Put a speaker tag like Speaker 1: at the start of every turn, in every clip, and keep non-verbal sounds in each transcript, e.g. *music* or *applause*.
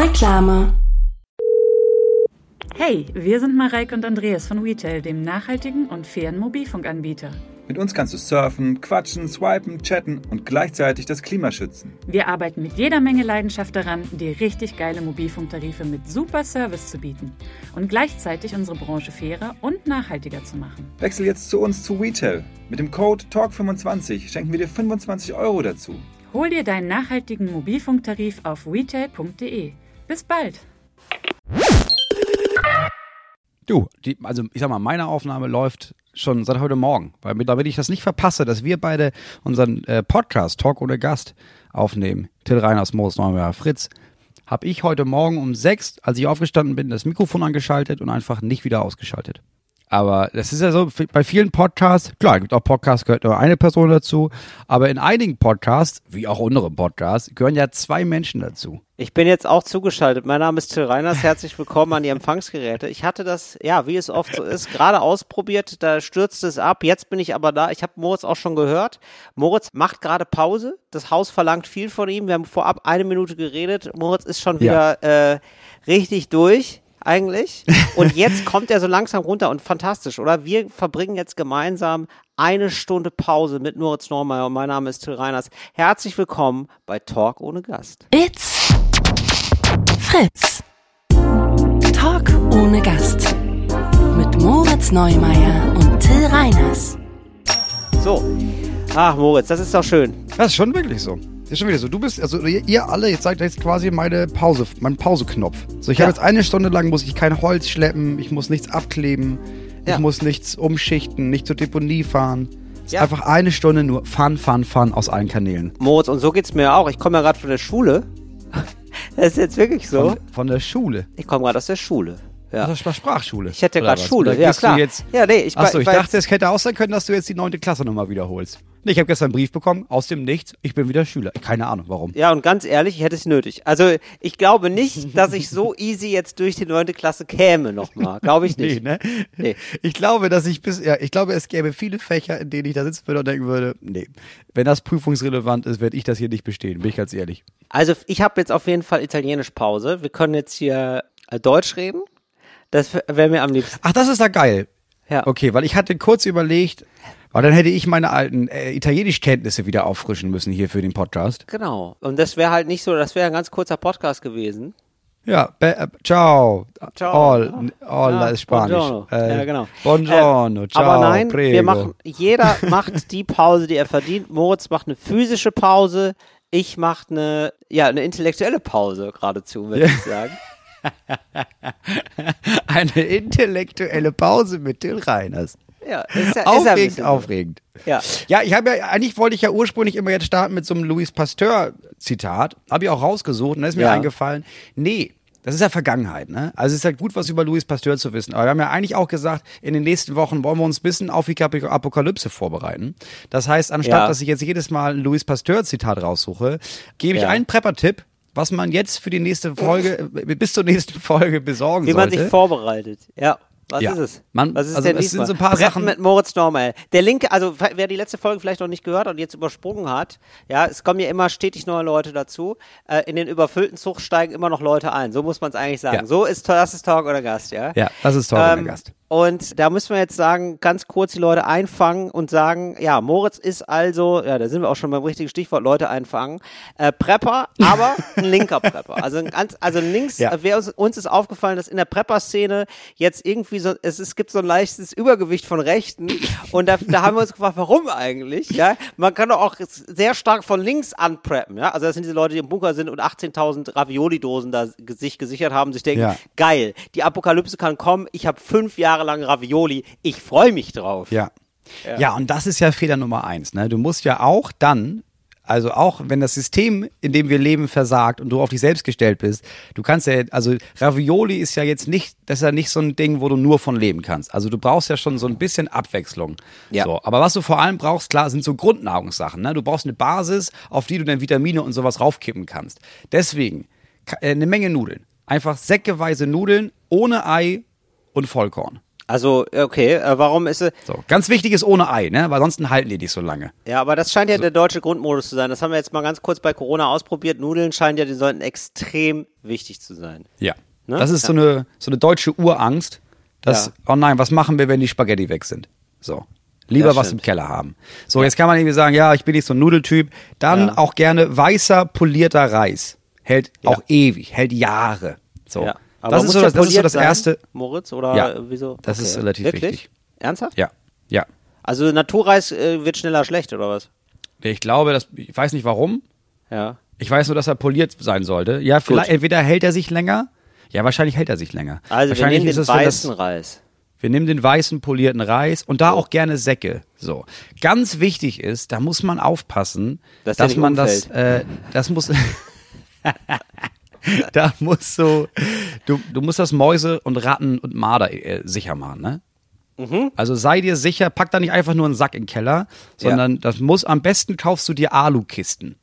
Speaker 1: Reklame.
Speaker 2: Hey, wir sind Mareike und Andreas von Retail, dem nachhaltigen und fairen Mobilfunkanbieter.
Speaker 3: Mit uns kannst du surfen, quatschen, swipen, chatten und gleichzeitig das Klima schützen.
Speaker 2: Wir arbeiten mit jeder Menge Leidenschaft daran, dir richtig geile Mobilfunktarife mit super Service zu bieten und gleichzeitig unsere Branche fairer und nachhaltiger zu machen.
Speaker 3: Wechsel jetzt zu uns zu Retail. Mit dem Code TALK25 schenken wir dir 25 Euro dazu.
Speaker 2: Hol dir deinen nachhaltigen Mobilfunktarif auf retail.de. Bis bald!
Speaker 4: Du, die, also ich sag mal, meine Aufnahme läuft schon seit heute Morgen, weil damit ich das nicht verpasse, dass wir beide unseren äh, Podcast Talk ohne Gast aufnehmen, Till Reiners, Moos Neumeier, Fritz, habe ich heute Morgen um sechs, als ich aufgestanden bin, das Mikrofon angeschaltet und einfach nicht wieder ausgeschaltet. Aber das ist ja so, bei vielen Podcasts, klar, es gibt auch Podcasts, gehört nur eine Person dazu, aber in einigen Podcasts, wie auch unserem Podcast, gehören ja zwei Menschen dazu.
Speaker 5: Ich bin jetzt auch zugeschaltet. Mein Name ist Till Reiners. Herzlich willkommen an die Empfangsgeräte. Ich hatte das, ja, wie es oft so ist, gerade ausprobiert. Da stürzte es ab. Jetzt bin ich aber da. Ich habe Moritz auch schon gehört. Moritz macht gerade Pause. Das Haus verlangt viel von ihm. Wir haben vorab eine Minute geredet. Moritz ist schon wieder ja. äh, richtig durch eigentlich. *laughs* Und jetzt kommt er so langsam runter und fantastisch, oder? Wir verbringen jetzt gemeinsam eine Stunde Pause mit Moritz Normeier und mein Name ist Till Reiners. Herzlich willkommen bei Talk ohne Gast.
Speaker 1: It's Fritz. Talk ohne Gast. Mit Moritz Neumeier und Till Reiners.
Speaker 5: So. Ach, Moritz, das ist doch schön.
Speaker 4: Das ist schon wirklich so. Das ist schon wieder so. Du bist, also ihr alle, jetzt seid jetzt quasi meine Pause, mein Pauseknopf. So, ich ja. habe jetzt eine Stunde lang muss ich kein Holz schleppen, ich muss nichts abkleben, ja. ich muss nichts umschichten, nicht zur Deponie fahren. Ja. Einfach eine Stunde nur Fun, Fun, Fun aus allen Kanälen.
Speaker 5: Moritz, und so geht's mir auch. Ich komme ja gerade von der Schule *laughs* das ist jetzt wirklich so.
Speaker 4: Von, von der Schule?
Speaker 5: Ich komme gerade aus der Schule. Ja.
Speaker 4: Das war Sprachschule.
Speaker 5: Ich hätte gerade Schule, ja klar.
Speaker 4: Jetzt,
Speaker 5: ja,
Speaker 4: nee, ich, achso, ich dachte, es hätte auch sein können, dass du jetzt die neunte Klasse nochmal wiederholst. Nee, ich habe gestern einen Brief bekommen, aus dem Nichts, ich bin wieder Schüler. Keine Ahnung, warum.
Speaker 5: Ja, und ganz ehrlich, ich hätte es nötig. Also, ich glaube nicht, *laughs* dass ich so easy jetzt durch die neunte Klasse käme nochmal. Glaube ich *laughs* nicht.
Speaker 4: nee, ne? Nee. Ich glaube, dass ich bis, ja, ich glaube, es gäbe viele Fächer, in denen ich da sitzen würde und denken würde, nee, wenn das prüfungsrelevant ist, werde ich das hier nicht bestehen, bin ich ganz ehrlich.
Speaker 5: Also, ich habe jetzt auf jeden Fall Italienisch Pause. Wir können jetzt hier äh, Deutsch reden. Das wäre mir am liebsten.
Speaker 4: Ach, das ist da geil. Ja. Okay, weil ich hatte kurz überlegt, weil dann hätte ich meine alten äh, Italienischkenntnisse wieder auffrischen müssen hier für den Podcast.
Speaker 5: Genau. Und das wäre halt nicht so, das wäre ein ganz kurzer Podcast gewesen.
Speaker 4: Ja, äh, ciao. Ciao. All, all ja, ist Spanisch.
Speaker 5: Buongiorno. Äh, ja, genau.
Speaker 4: Buongiorno, äh, ciao.
Speaker 5: Aber nein,
Speaker 4: prego.
Speaker 5: wir machen, jeder *laughs* macht die Pause, die er verdient. Moritz macht eine physische Pause. Ich mache eine, ja, eine intellektuelle Pause geradezu, würde ich sagen. *laughs*
Speaker 4: Eine intellektuelle Pause mit Till Reiners.
Speaker 5: Ja, ist ja,
Speaker 4: aufregend,
Speaker 5: ist
Speaker 4: aufregend.
Speaker 5: Ja,
Speaker 4: ja ich habe ja, eigentlich wollte ich ja ursprünglich immer jetzt starten mit so einem Louis Pasteur-Zitat. Habe ich auch rausgesucht und da ist mir ja. eingefallen, nee, das ist ja Vergangenheit, ne? Also es ist ja gut, was über Louis Pasteur zu wissen. Aber wir haben ja eigentlich auch gesagt, in den nächsten Wochen wollen wir uns ein bisschen auf die Apokalypse vorbereiten. Das heißt, anstatt, ja. dass ich jetzt jedes Mal ein Louis Pasteur-Zitat raussuche, gebe ich einen Prepper-Tipp, was man jetzt für die nächste Folge, bis zur nächsten Folge besorgen
Speaker 5: Wie
Speaker 4: sollte.
Speaker 5: Wie man sich vorbereitet, ja. Was ja. ist es?
Speaker 4: Man,
Speaker 5: Was ist
Speaker 4: also
Speaker 5: denn
Speaker 4: es sind so ein paar
Speaker 5: Bretten
Speaker 4: Sachen
Speaker 5: mit Moritz Normal. Der Link, also wer die letzte Folge vielleicht noch nicht gehört und jetzt übersprungen hat, ja, es kommen ja immer stetig neue Leute dazu. Äh, in den überfüllten Zug steigen immer noch Leute ein. So muss man es eigentlich sagen. Ja. So ist das ist Talk oder Gast, ja?
Speaker 4: Ja, das ist Talk ähm, oder Gast.
Speaker 5: Und da müssen wir jetzt sagen, ganz kurz die Leute einfangen und sagen, ja, Moritz ist also, ja, da sind wir auch schon beim richtigen Stichwort, Leute einfangen, äh, Prepper, aber ein *laughs* linker Prepper. Also ein ganz, also links, ja. äh, uns, uns ist aufgefallen, dass in der Prepper-Szene jetzt irgendwie so, es, es gibt so ein leichtes Übergewicht von Rechten und da, da haben wir uns gefragt, warum eigentlich, ja? Man kann doch auch sehr stark von links anpreppen, ja? Also das sind diese Leute, die im Bunker sind und 18.000 Ravioli-Dosen da sich gesichert haben, sich denken, ja. geil, die Apokalypse kann kommen, ich habe fünf Jahre Jahre lang Ravioli. Ich freue mich drauf.
Speaker 4: Ja. ja. Ja, und das ist ja Fehler Nummer eins. Ne? Du musst ja auch dann also auch wenn das System, in dem wir leben, versagt und du auf dich selbst gestellt bist, du kannst ja, also Ravioli ist ja jetzt nicht, das ist ja nicht so ein Ding, wo du nur von leben kannst. Also du brauchst ja schon so ein bisschen Abwechslung. Ja. So, aber was du vor allem brauchst, klar, sind so Grundnahrungssachen. Ne? Du brauchst eine Basis, auf die du dann Vitamine und sowas raufkippen kannst. Deswegen äh, eine Menge Nudeln. Einfach säckeweise Nudeln ohne Ei und Vollkorn.
Speaker 5: Also, okay, äh, warum ist sie.
Speaker 4: So, ganz wichtig ist ohne Ei, ne? Weil ansonsten halten die nicht so lange.
Speaker 5: Ja, aber das scheint ja der deutsche Grundmodus zu sein. Das haben wir jetzt mal ganz kurz bei Corona ausprobiert. Nudeln scheinen ja, die sollten extrem wichtig zu sein.
Speaker 4: Ja.
Speaker 5: Ne?
Speaker 4: Das ist so eine so eine deutsche Urangst, dass
Speaker 5: Ja.
Speaker 4: oh nein, was machen wir, wenn die Spaghetti weg sind? So. Lieber was im Keller haben. So, jetzt kann man irgendwie sagen, ja, ich bin nicht so ein Nudeltyp. Dann
Speaker 5: Ja.
Speaker 4: auch gerne weißer polierter Reis. Hält auch ewig, hält Jahre. So.
Speaker 5: Ja. Aber
Speaker 4: das ist so das, ist so das
Speaker 5: sein,
Speaker 4: erste.
Speaker 5: Moritz, oder
Speaker 4: Ja,
Speaker 5: wieso?
Speaker 4: das ist
Speaker 5: Okay.
Speaker 4: relativ
Speaker 5: Wirklich?
Speaker 4: wichtig.
Speaker 5: Ernsthaft?
Speaker 4: Ja. Ja.
Speaker 5: Also Naturreis äh, wird schneller schlecht, oder was?
Speaker 4: Ich glaube, das, ich weiß nicht warum.
Speaker 5: Ja.
Speaker 4: Ich weiß nur, dass er poliert sein sollte. Ja, vielleicht, entweder hält er sich länger. Ja, wahrscheinlich hält er sich länger.
Speaker 5: Also wir
Speaker 4: wahrscheinlich
Speaker 5: nehmen den
Speaker 4: es,
Speaker 5: weißen
Speaker 4: das,
Speaker 5: Reis.
Speaker 4: Wir nehmen den weißen polierten Reis und da auch gerne Säcke. So. Ganz wichtig ist, da muss man aufpassen,
Speaker 5: Dass
Speaker 4: dass man das, äh, das muss, *laughs* *laughs* *laughs* da muss so, du, du musst das Mäuse und Ratten und Marder äh, sicher machen, ne?
Speaker 5: Mhm.
Speaker 4: Also sei dir sicher, pack da nicht einfach nur einen Sack in den Keller, sondern das muss, am besten kaufst du dir Alukisten.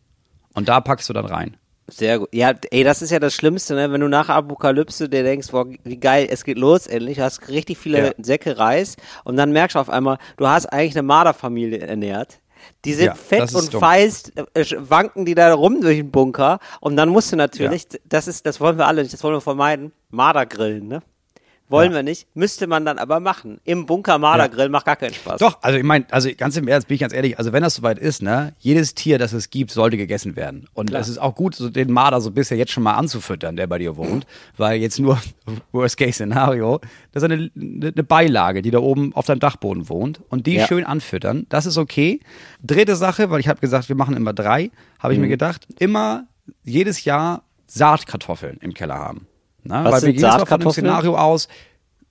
Speaker 4: Und da packst du dann rein.
Speaker 5: Sehr gut. Ja, ey, das ist ja das Schlimmste, ne? wenn du nach Apokalypse dir denkst, boah, wie geil, es geht los endlich, du hast richtig viele
Speaker 4: Ja.
Speaker 5: Säcke Reis und dann merkst du auf einmal, du hast eigentlich eine Marderfamilie ernährt. Die sind
Speaker 4: Ja,
Speaker 5: fett und
Speaker 4: dumm.
Speaker 5: feist, äh, wanken die da rum durch den Bunker und dann musst du natürlich, das ist, das wollen wir alle nicht, das wollen wir vermeiden, Marder grillen, ne? Wollen
Speaker 4: Ja.
Speaker 5: wir nicht, müsste man dann aber machen. Im Bunker Marder grillen macht gar keinen Spaß.
Speaker 4: Doch, also ich meine, also ganz im Ernst, bin ich ganz ehrlich, also wenn das soweit ist, ne, jedes Tier, das es gibt, sollte gegessen werden. Und es ist auch gut, so den Marder so bisher jetzt schon mal anzufüttern, der bei dir wohnt, weil jetzt nur *laughs* Worst-Case-Szenario, das ist eine, eine Beilage, die da oben auf deinem Dachboden wohnt und die
Speaker 5: Ja.
Speaker 4: schön anfüttern, das ist okay. Dritte Sache, weil ich habe gesagt, wir machen immer drei, habe ich mir gedacht, immer jedes Jahr Saatkartoffeln im Keller haben. Na,
Speaker 5: Was
Speaker 4: weil wir
Speaker 5: sind
Speaker 4: gehen jetzt von dem
Speaker 5: Saatkartoffeln?
Speaker 4: Szenario aus,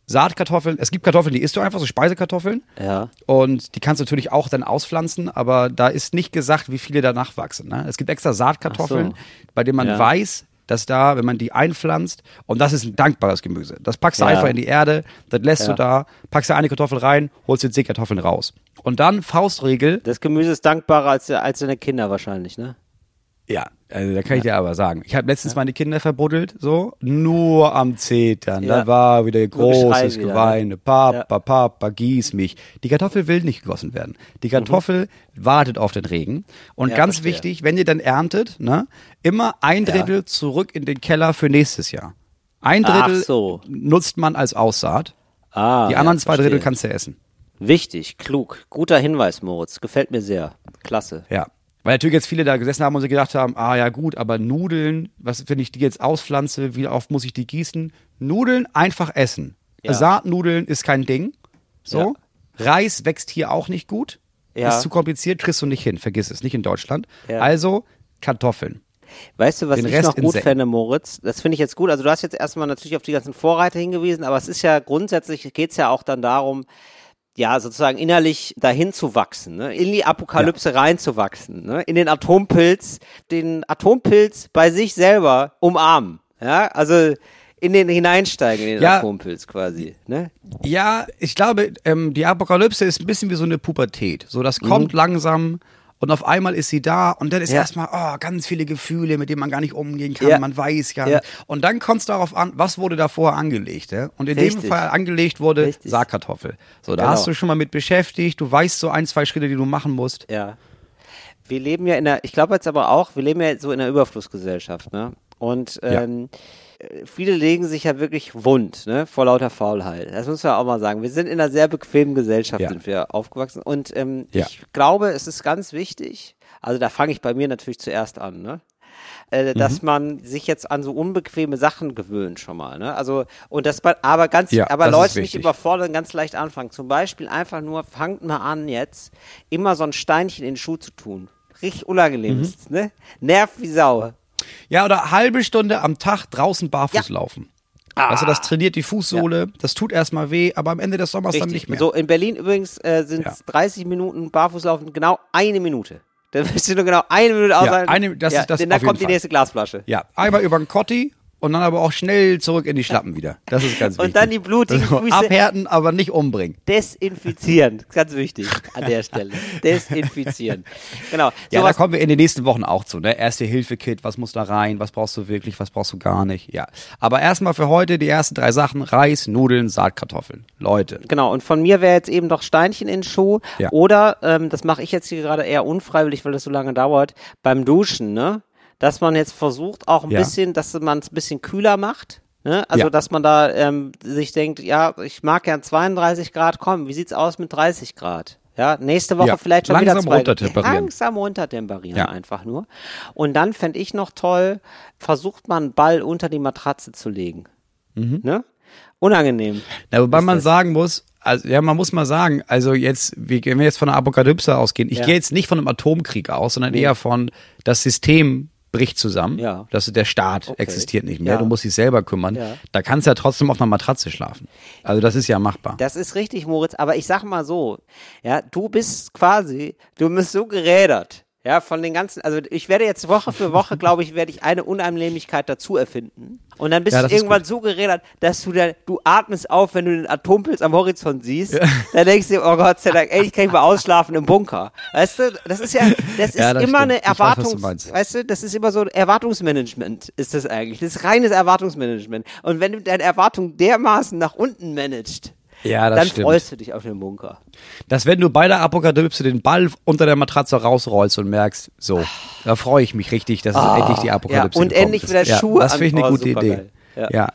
Speaker 4: Saatkartoffeln, es gibt Kartoffeln, die isst du einfach, so Speisekartoffeln.
Speaker 5: Ja.
Speaker 4: Und die kannst du natürlich auch dann auspflanzen, aber da ist nicht gesagt, wie viele danach wachsen. Ne? Es gibt extra Saatkartoffeln,
Speaker 5: so.
Speaker 4: bei denen man
Speaker 5: Ja.
Speaker 4: weiß, dass da, wenn man die einpflanzt, und das ist ein dankbares Gemüse. Das packst du
Speaker 5: Ja.
Speaker 4: einfach in die Erde, das lässt
Speaker 5: Ja.
Speaker 4: du da, packst da eine Kartoffel rein, holst die Seekartoffeln raus. Und dann Faustregel,
Speaker 5: Das Gemüse ist dankbarer als, als deine Kinder wahrscheinlich, ne?
Speaker 4: ja, also da kann ich dir aber sagen. Ich habe letztens meine Kinder verbuddelt, so, nur am Zetern.
Speaker 5: Ja.
Speaker 4: Da war wieder großes
Speaker 5: wieder,
Speaker 4: Geweine.
Speaker 5: ne?
Speaker 4: Papa, Papa, gieß mich. Die Kartoffel will nicht gegossen werden. Die Kartoffel wartet auf den Regen. Und
Speaker 5: Mhm. Ja,
Speaker 4: ganz
Speaker 5: verstehe.
Speaker 4: wichtig, wenn ihr dann erntet, ne, immer ein Drittel zurück in den Keller für nächstes Jahr. Ein Drittel
Speaker 5: so.
Speaker 4: nutzt man als Aussaat.
Speaker 5: Ah,
Speaker 4: Die
Speaker 5: ja,
Speaker 4: anderen zwei
Speaker 5: verstehe.
Speaker 4: Drittel kannst du essen.
Speaker 5: Wichtig, klug. Guter Hinweis, Moritz. Gefällt mir sehr. Klasse.
Speaker 4: Ja. Weil natürlich jetzt viele da gesessen haben und sich gedacht haben, ah ja gut, aber Nudeln, was wenn ich die jetzt auspflanze, wie oft muss ich die gießen? Nudeln einfach essen.
Speaker 5: Ja.
Speaker 4: Saatnudeln ist kein Ding. So. Reis wächst hier auch nicht gut.
Speaker 5: Ja.
Speaker 4: Ist zu kompliziert, kriegst du nicht hin. Vergiss es, nicht in Deutschland.
Speaker 5: Ja.
Speaker 4: Also Kartoffeln.
Speaker 5: Weißt du, was
Speaker 4: Den
Speaker 5: ich
Speaker 4: Rest
Speaker 5: noch gut
Speaker 4: Insekten.
Speaker 5: fände, Moritz? Das finde ich jetzt gut. Also du hast jetzt erstmal natürlich auf die ganzen Vorreiter hingewiesen, aber es ist ja grundsätzlich, geht es ja auch dann darum, ja, sozusagen innerlich dahin zu wachsen, ne? in die Apokalypse reinzuwachsen, ne? in den Atompilz, den Atompilz bei sich selber umarmen. Ja, also in den hineinsteigen, in den
Speaker 4: Ja.
Speaker 5: Atompilz quasi. Ne?
Speaker 4: Ja, ich glaube, ähm, die Apokalypse ist ein bisschen wie so eine Pubertät. So, das kommt langsam und auf einmal ist sie da und dann ist.
Speaker 5: Ja.
Speaker 4: erstmal oh, ganz viele Gefühle, mit denen man gar nicht umgehen kann.
Speaker 5: Ja.
Speaker 4: Man weiß ja.
Speaker 5: Ja.
Speaker 4: Und dann kommt es darauf an, was wurde davor angelegt. Ja? Und in
Speaker 5: Richtig.
Speaker 4: dem Fall angelegt wurde
Speaker 5: Richtig.
Speaker 4: Saatkartoffel. So, da
Speaker 5: Genau.
Speaker 4: hast du schon mal mit beschäftigt. Du weißt so ein, zwei Schritte, die du machen musst.
Speaker 5: Ja. Wir leben ja in der, ich glaube jetzt aber auch, wir leben ja so in der Überflussgesellschaft, ne? Und
Speaker 4: Ja.
Speaker 5: ähm, äh, viele legen sich ja wirklich wund, ne? Vor lauter Faulheit. Das muss man auch mal sagen. Wir sind in einer sehr bequemen Gesellschaft,
Speaker 4: Ja.
Speaker 5: sind wir aufgewachsen. Und ähm,
Speaker 4: Ja.
Speaker 5: ich glaube, es ist ganz wichtig, also da fange ich bei mir natürlich zuerst an, ne? Äh, dass
Speaker 4: Mhm.
Speaker 5: man sich jetzt an so unbequeme Sachen gewöhnt schon mal, ne? Also und das aber ganz,
Speaker 4: Ja,
Speaker 5: aber Leute nicht überfordern, ganz leicht anfangen. Zum Beispiel einfach nur, fangt mal an jetzt, immer so ein Steinchen in den Schuh zu tun. Richtig unangenehm
Speaker 4: Mhm.
Speaker 5: ne? Nervt wie Sau.
Speaker 4: Ja, oder halbe Stunde am Tag draußen barfuß
Speaker 5: Ja.
Speaker 4: laufen.
Speaker 5: Ah.
Speaker 4: Also das trainiert die Fußsohle, das tut erstmal weh, aber am Ende des Sommers dann nicht mehr.
Speaker 5: So, in Berlin übrigens äh, sind
Speaker 4: Ja.
Speaker 5: es 30 Minuten Barfußlaufen, genau eine Minute. Da *laughs* wirst du nur genau eine Minute aushalten.
Speaker 4: eine- das ist das
Speaker 5: denn da kommt die
Speaker 4: Fall.
Speaker 5: nächste Glasflasche.
Speaker 4: Ja, einmal über den Kotti und dann aber auch schnell zurück in die Schlappen wieder. Das ist ganz wichtig. *laughs*
Speaker 5: Und dann die blutigen
Speaker 4: Also
Speaker 5: Füße
Speaker 4: Abhärten, aber nicht umbringen.
Speaker 5: desinfizieren. *laughs* Ganz wichtig an der Stelle. Desinfizieren. Genau. *laughs*
Speaker 4: Ja, da kommen wir in den nächsten Wochen auch zu. Ne? Erste-Hilfe-Kit, was muss da rein, was brauchst du wirklich, was brauchst du gar nicht. Ja. Aber erstmal für heute die ersten drei Sachen: Reis, Nudeln, Saatkartoffeln. Leute.
Speaker 5: Genau, und von mir wäre jetzt eben doch Steinchen in den Schuh.
Speaker 4: Ja.
Speaker 5: Oder, ähm, das mache ich jetzt hier gerade eher unfreiwillig, weil das so lange dauert, beim Duschen, ne? Dass man jetzt versucht, auch ein
Speaker 4: Ja.
Speaker 5: bisschen, dass man es ein bisschen kühler macht. Ne? Also,
Speaker 4: Ja.
Speaker 5: dass man da ähm, sich denkt, ja, ich mag gern 32 Grad, komm, wie sieht's aus mit 30 Grad? Ja, nächste Woche
Speaker 4: Ja,
Speaker 5: vielleicht schon
Speaker 4: langsam
Speaker 5: wieder zwei
Speaker 4: runtertemperieren.
Speaker 5: Langsam runtertemperieren
Speaker 4: Ja.
Speaker 5: einfach nur. Und dann fände ich noch toll, versucht man einen Ball unter die Matratze zu legen.
Speaker 4: Mhm.
Speaker 5: Ne? Unangenehm.
Speaker 4: Ja, wobei man
Speaker 5: das?
Speaker 4: sagen muss, also ja, man muss mal sagen, also jetzt, wie, wenn wir jetzt von der Apokalypse ausgehen, ich
Speaker 5: Ja.
Speaker 4: gehe jetzt nicht von einem Atomkrieg aus, sondern eher von das System bricht zusammen.
Speaker 5: Ja.
Speaker 4: Das ist der Staat
Speaker 5: Okay.
Speaker 4: existiert nicht mehr.
Speaker 5: Ja.
Speaker 4: Du musst dich selber kümmern.
Speaker 5: Ja.
Speaker 4: Da kannst du ja trotzdem auf einer Matratze schlafen. Also das ist ja machbar.
Speaker 5: Das ist richtig, Moritz, aber ich sag mal so, ja, du bist quasi, du bist so gerädert, ja, von den ganzen, also ich werde jetzt Woche für Woche, *laughs* glaube ich, werde ich eine Unannehmlichkeit dazu erfinden. Und dann bist
Speaker 4: Ja,
Speaker 5: du irgendwann so gerädert, dass du da, du atmest auf, wenn du den Atompilz am Horizont siehst. *laughs* Dann denkst du, dir, oh Gott sei Dank, ey, ich kann ich mal ausschlafen im Bunker. Weißt du, das ist ja, das ist
Speaker 4: Ja, das
Speaker 5: immer
Speaker 4: stimmt.
Speaker 5: eine
Speaker 4: meinst.
Speaker 5: weißt du, das ist immer so ein Erwartungsmanagement, ist das eigentlich. Das ist reines Erwartungsmanagement. Und wenn du deine Erwartung dermaßen nach unten managst,
Speaker 4: Ja, das
Speaker 5: dann
Speaker 4: stimmt.
Speaker 5: freust du dich auf den Bunker.
Speaker 4: Dass wenn du bei der Apokalypse den Ball unter der Matratze rausrollst und merkst, so, da freue ich mich richtig, dass es endlich die Apokalypse
Speaker 5: Ah. ja, und endlich
Speaker 4: ist.
Speaker 5: wieder
Speaker 4: ja,
Speaker 5: Schuhe
Speaker 4: Das finde ich eine.
Speaker 5: Oh,
Speaker 4: gute Idee.
Speaker 5: Ja.
Speaker 4: Ja.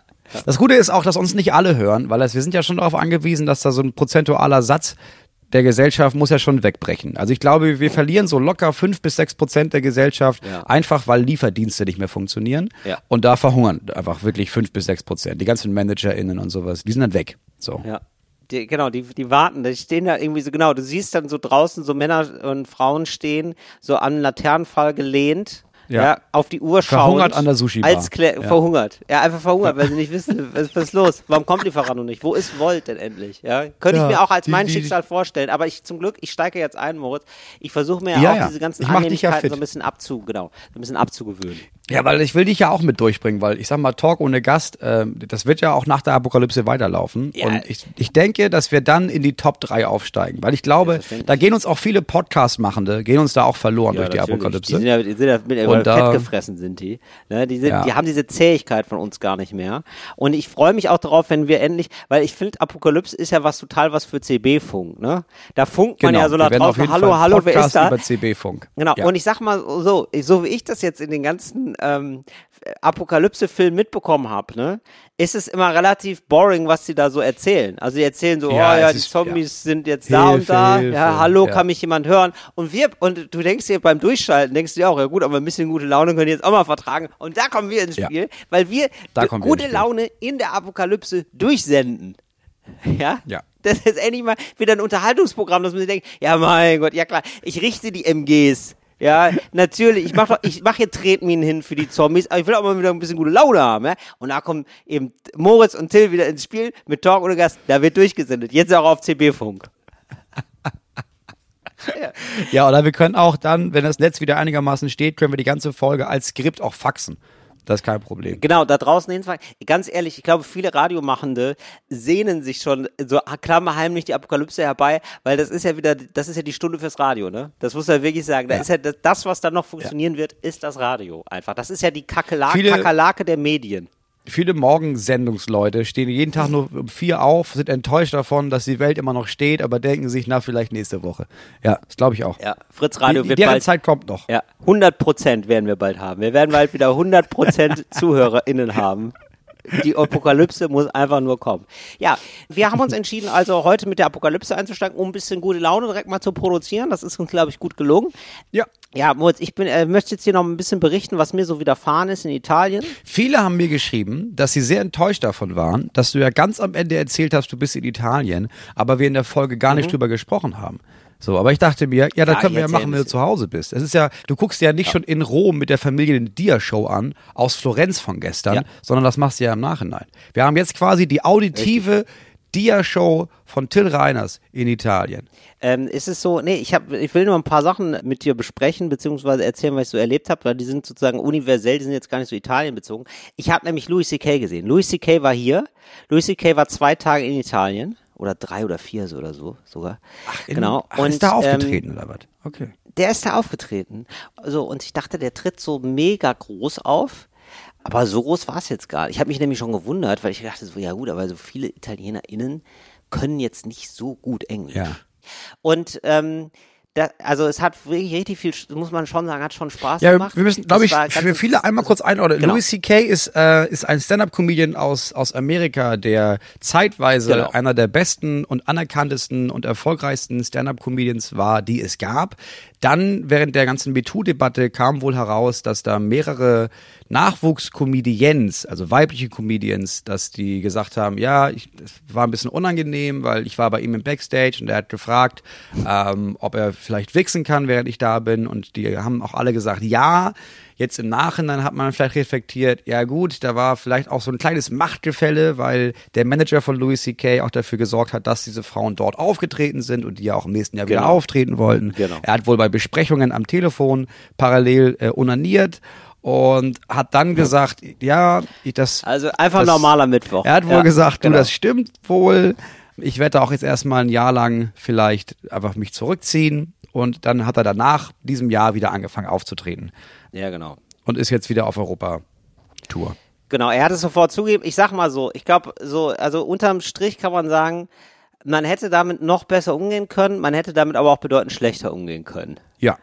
Speaker 4: Das Gute ist auch, dass uns nicht alle hören, weil das, wir sind ja schon darauf angewiesen, dass da so ein prozentualer Satz der Gesellschaft muss ja schon wegbrechen. Also ich glaube, wir verlieren so locker fünf bis sechs Prozent der Gesellschaft,
Speaker 5: Ja.
Speaker 4: einfach weil Lieferdienste nicht mehr funktionieren.
Speaker 5: Ja.
Speaker 4: Und da verhungern einfach wirklich fünf bis sechs Prozent. Die ganzen ManagerInnen und sowas, die sind dann weg. So.
Speaker 5: Ja. Die, genau, die, die warten, die stehen da irgendwie so, genau, du siehst dann so draußen so Männer und Frauen stehen, so am Laternenfall gelehnt, ja,
Speaker 4: Ja.
Speaker 5: auf die Uhr schauend.
Speaker 4: Verhungert an der Sushi-Bar.
Speaker 5: Als Klä
Speaker 4: Ja.
Speaker 5: Verhungert. Ja, einfach verhungert, weil sie nicht wissen, *laughs* was, was ist los? Warum kommt Lieferando nicht? Wo ist Volt denn endlich? Ja, könnte
Speaker 4: Ja,
Speaker 5: ich mir auch als
Speaker 4: die-
Speaker 5: mein
Speaker 4: die-
Speaker 5: Schicksal vorstellen, aber ich zum Glück, ich steige jetzt ein, Moritz, ich versuche mir
Speaker 4: Ja,
Speaker 5: auch diese ganzen Annehmlichkeiten so ein bisschen abzu, genau, so ein bisschen abzugewöhnen.
Speaker 4: Ja, weil ich will dich ja auch mit durchbringen, weil ich sag mal, Talk ohne Gast, ähm, das wird ja auch nach der Apokalypse weiterlaufen.
Speaker 5: Ja.
Speaker 4: Und ich, ich denke, dass wir dann in die Top 3 aufsteigen, weil ich glaube, da gehen uns auch viele Podcast-Machende, gehen uns da auch verloren durch die
Speaker 5: natürlich.
Speaker 4: Apokalypse.
Speaker 5: Die sind ja, die sind ja mit,
Speaker 4: Und
Speaker 5: fett gefressen sind die. Ne? Die, sind,
Speaker 4: Ja.
Speaker 5: die haben diese Zähigkeit von uns gar nicht mehr. Und ich freue mich auch darauf, wenn wir endlich, weil ich finde, Apokalypse ist ja was total was für CB-Funk. Ne? Da funkt man ja so
Speaker 4: Genau, wir
Speaker 5: da
Speaker 4: werden auf
Speaker 5: draußen,
Speaker 4: jeden
Speaker 5: hallo,
Speaker 4: Fall
Speaker 5: hallo, wer
Speaker 4: Podcast
Speaker 5: ist da?
Speaker 4: über CB-Funk.
Speaker 5: Genau,
Speaker 4: Ja.
Speaker 5: und ich sag mal so, so wie ich das jetzt in den ganzen ähm, Apokalypse-Filmen mitbekommen habe, ne, ist es immer relativ boring, was sie da so erzählen. Also sie erzählen so,
Speaker 4: Ja,
Speaker 5: oh ja, die
Speaker 4: ist-
Speaker 5: Zombies sind jetzt da und
Speaker 4: Hilfe,
Speaker 5: da,
Speaker 4: Hilfe,
Speaker 5: ja, hallo,
Speaker 4: ja.
Speaker 5: kann mich jemand hören? Und wir, und du denkst dir beim Durchschalten, denkst du dir auch, ja gut, aber ein bisschen gute Laune können die jetzt auch mal vertragen. Und da kommen wir ins
Speaker 4: Ja.
Speaker 5: Spiel, weil wir
Speaker 4: wir
Speaker 5: gute
Speaker 4: Spiel.
Speaker 5: Laune in der Apokalypse durchsenden. *laughs* Ja?
Speaker 4: Ja.
Speaker 5: Das ist endlich mal wieder ein Unterhaltungsprogramm, dass man sich denkt, ja mein Gott, ja klar, ich richte die MGs. Ja, natürlich, ich mache ich mach hier Tretminen hin für die Zombies, aber ich will auch mal wieder ein bisschen gute Laune haben, ja? Und da kommen eben Moritz und Till wieder ins Spiel mit Talk ohne Gast, da wird durchgesendet. Jetzt auch auf CB-Funk.
Speaker 4: Ja, oder wir können auch dann, wenn das Netz wieder einigermaßen steht, können wir die ganze Folge als Skript auch faxen. Das ist kein Problem.
Speaker 5: Genau, da draußen hinfahren. Ganz ehrlich, ich glaube, viele Radiomachende sehnen sich schon so klammerheimlich die Apokalypse herbei, weil das ist ja wieder, das ist ja die Stunde fürs Radio, ne? Das muss man wirklich sagen. Da ist ja das, was dann noch funktionieren wird, ist das Radio einfach. Das ist ja die Kakerlake,
Speaker 4: Viele-
Speaker 5: Kakerlake der Medien.
Speaker 4: Viele Morgensendungsleute stehen jeden Tag nur um vier auf, sind enttäuscht davon, dass die Welt immer noch steht, aber denken sich, na, vielleicht nächste Woche. Ja, das glaube ich auch.
Speaker 5: Ja, Fritz Radio
Speaker 4: die,
Speaker 5: wird
Speaker 4: deren
Speaker 5: bald.
Speaker 4: Zeit kommt noch.
Speaker 5: Ja, 100 Prozent werden wir bald haben. Wir werden bald wieder 100 Prozent *laughs* ZuhörerInnen haben. Die Apokalypse muss einfach nur kommen. Ja, wir haben uns *laughs* entschieden, also heute mit der Apokalypse einzusteigen, um ein bisschen gute Laune direkt mal zu produzieren. Das ist uns, glaube ich, gut gelungen.
Speaker 4: Ja.
Speaker 5: Ja, Moritz, ich bin, äh, möchte jetzt hier noch ein bisschen berichten, was mir so widerfahren ist in Italien.
Speaker 4: Viele haben mir geschrieben, dass sie sehr enttäuscht davon waren, dass du ja ganz am Ende erzählt hast, du bist in Italien, aber wir in der Folge gar nicht drüber gesprochen haben. So, aber ich dachte mir, ja, das
Speaker 5: Ja,
Speaker 4: können wir ja machen, wenn du zu Hause bist. Es ist ja, du guckst ja nicht schon in Rom mit der Familie eine Dia-Show an, aus Florenz von gestern,
Speaker 5: Ja.
Speaker 4: sondern das machst du ja im Nachhinein. Wir haben jetzt quasi die auditive Dia-Show von Till Reiners in Italien.
Speaker 5: Ähm, ist es so, nee, ich, hab, ich will nur ein paar Sachen mit dir besprechen, beziehungsweise erzählen, was ich so erlebt habe, weil die sind sozusagen universell, die sind jetzt gar nicht so Italien bezogen. Ich habe nämlich Louis C.K. gesehen. Louis C.K. war hier. Louis C.K. war zwei Tage in Italien. Oder drei oder vier so oder so sogar. Ach,
Speaker 4: In-
Speaker 5: genau.
Speaker 4: Ach, ist da
Speaker 5: ähm,
Speaker 4: aufgetreten oder was? Okay.
Speaker 5: der ist da aufgetreten. So, und ich dachte, der tritt so mega groß auf. Aber so groß war es jetzt gar nicht. Ich habe mich nämlich schon gewundert, weil ich dachte so, ja gut, aber so viele ItalienerInnen können jetzt nicht so gut Englisch.
Speaker 4: Ja.
Speaker 5: Und ähm, da, also es hat wirklich richtig viel, muss man schon sagen, hat schon Spaß
Speaker 4: Ja,
Speaker 5: gemacht.
Speaker 4: wir müssen, glaube
Speaker 5: Das
Speaker 4: ich, für viele einmal kurz einordnen.
Speaker 5: Genau.
Speaker 4: Louis C.K. ist, äh, ist ein Stand-Up-Comedian aus, aus Amerika, der zeitweise
Speaker 5: Genau.
Speaker 4: einer der besten und anerkanntesten und erfolgreichsten Stand-Up-Comedians war, die es gab. Dann, während der ganzen MeToo-Debatte, kam wohl heraus, dass da mehrere Nachwuchs-Comedians, also weibliche Comedians, dass die gesagt haben, ja, ich, es war ein bisschen unangenehm, weil ich war bei ihm im Backstage und er hat gefragt, ähm, ob er vielleicht wichsen kann, während ich da bin. Und die haben auch alle gesagt, ja. Jetzt im Nachhinein hat man vielleicht reflektiert, ja gut, da war vielleicht auch so ein kleines Machtgefälle, weil der Manager von Louis C.K. auch dafür gesorgt hat, dass diese Frauen dort aufgetreten sind und die ja auch im nächsten Jahr wieder
Speaker 5: Genau.
Speaker 4: auftreten wollten.
Speaker 5: Genau.
Speaker 4: Er hat wohl bei Besprechungen am Telefon parallel äh, onaniert und hat dann gesagt, ja, ich das
Speaker 5: Also einfach
Speaker 4: das,
Speaker 5: normaler Mittwoch.
Speaker 4: Er hat wohl
Speaker 5: Ja,
Speaker 4: gesagt,
Speaker 5: genau.
Speaker 4: du, das stimmt wohl. Ich werde auch jetzt erstmal ein Jahr lang vielleicht einfach mich zurückziehen. Und dann hat er danach diesem Jahr wieder angefangen aufzutreten
Speaker 5: Ja, genau.
Speaker 4: und ist jetzt wieder auf Europa-Tour.
Speaker 5: Genau, er hat es sofort zugegeben. Ich sag mal so, ich glaube, so, also unterm Strich kann man sagen, man hätte damit noch besser umgehen können, man hätte damit aber auch bedeutend schlechter umgehen können.
Speaker 4: Ja.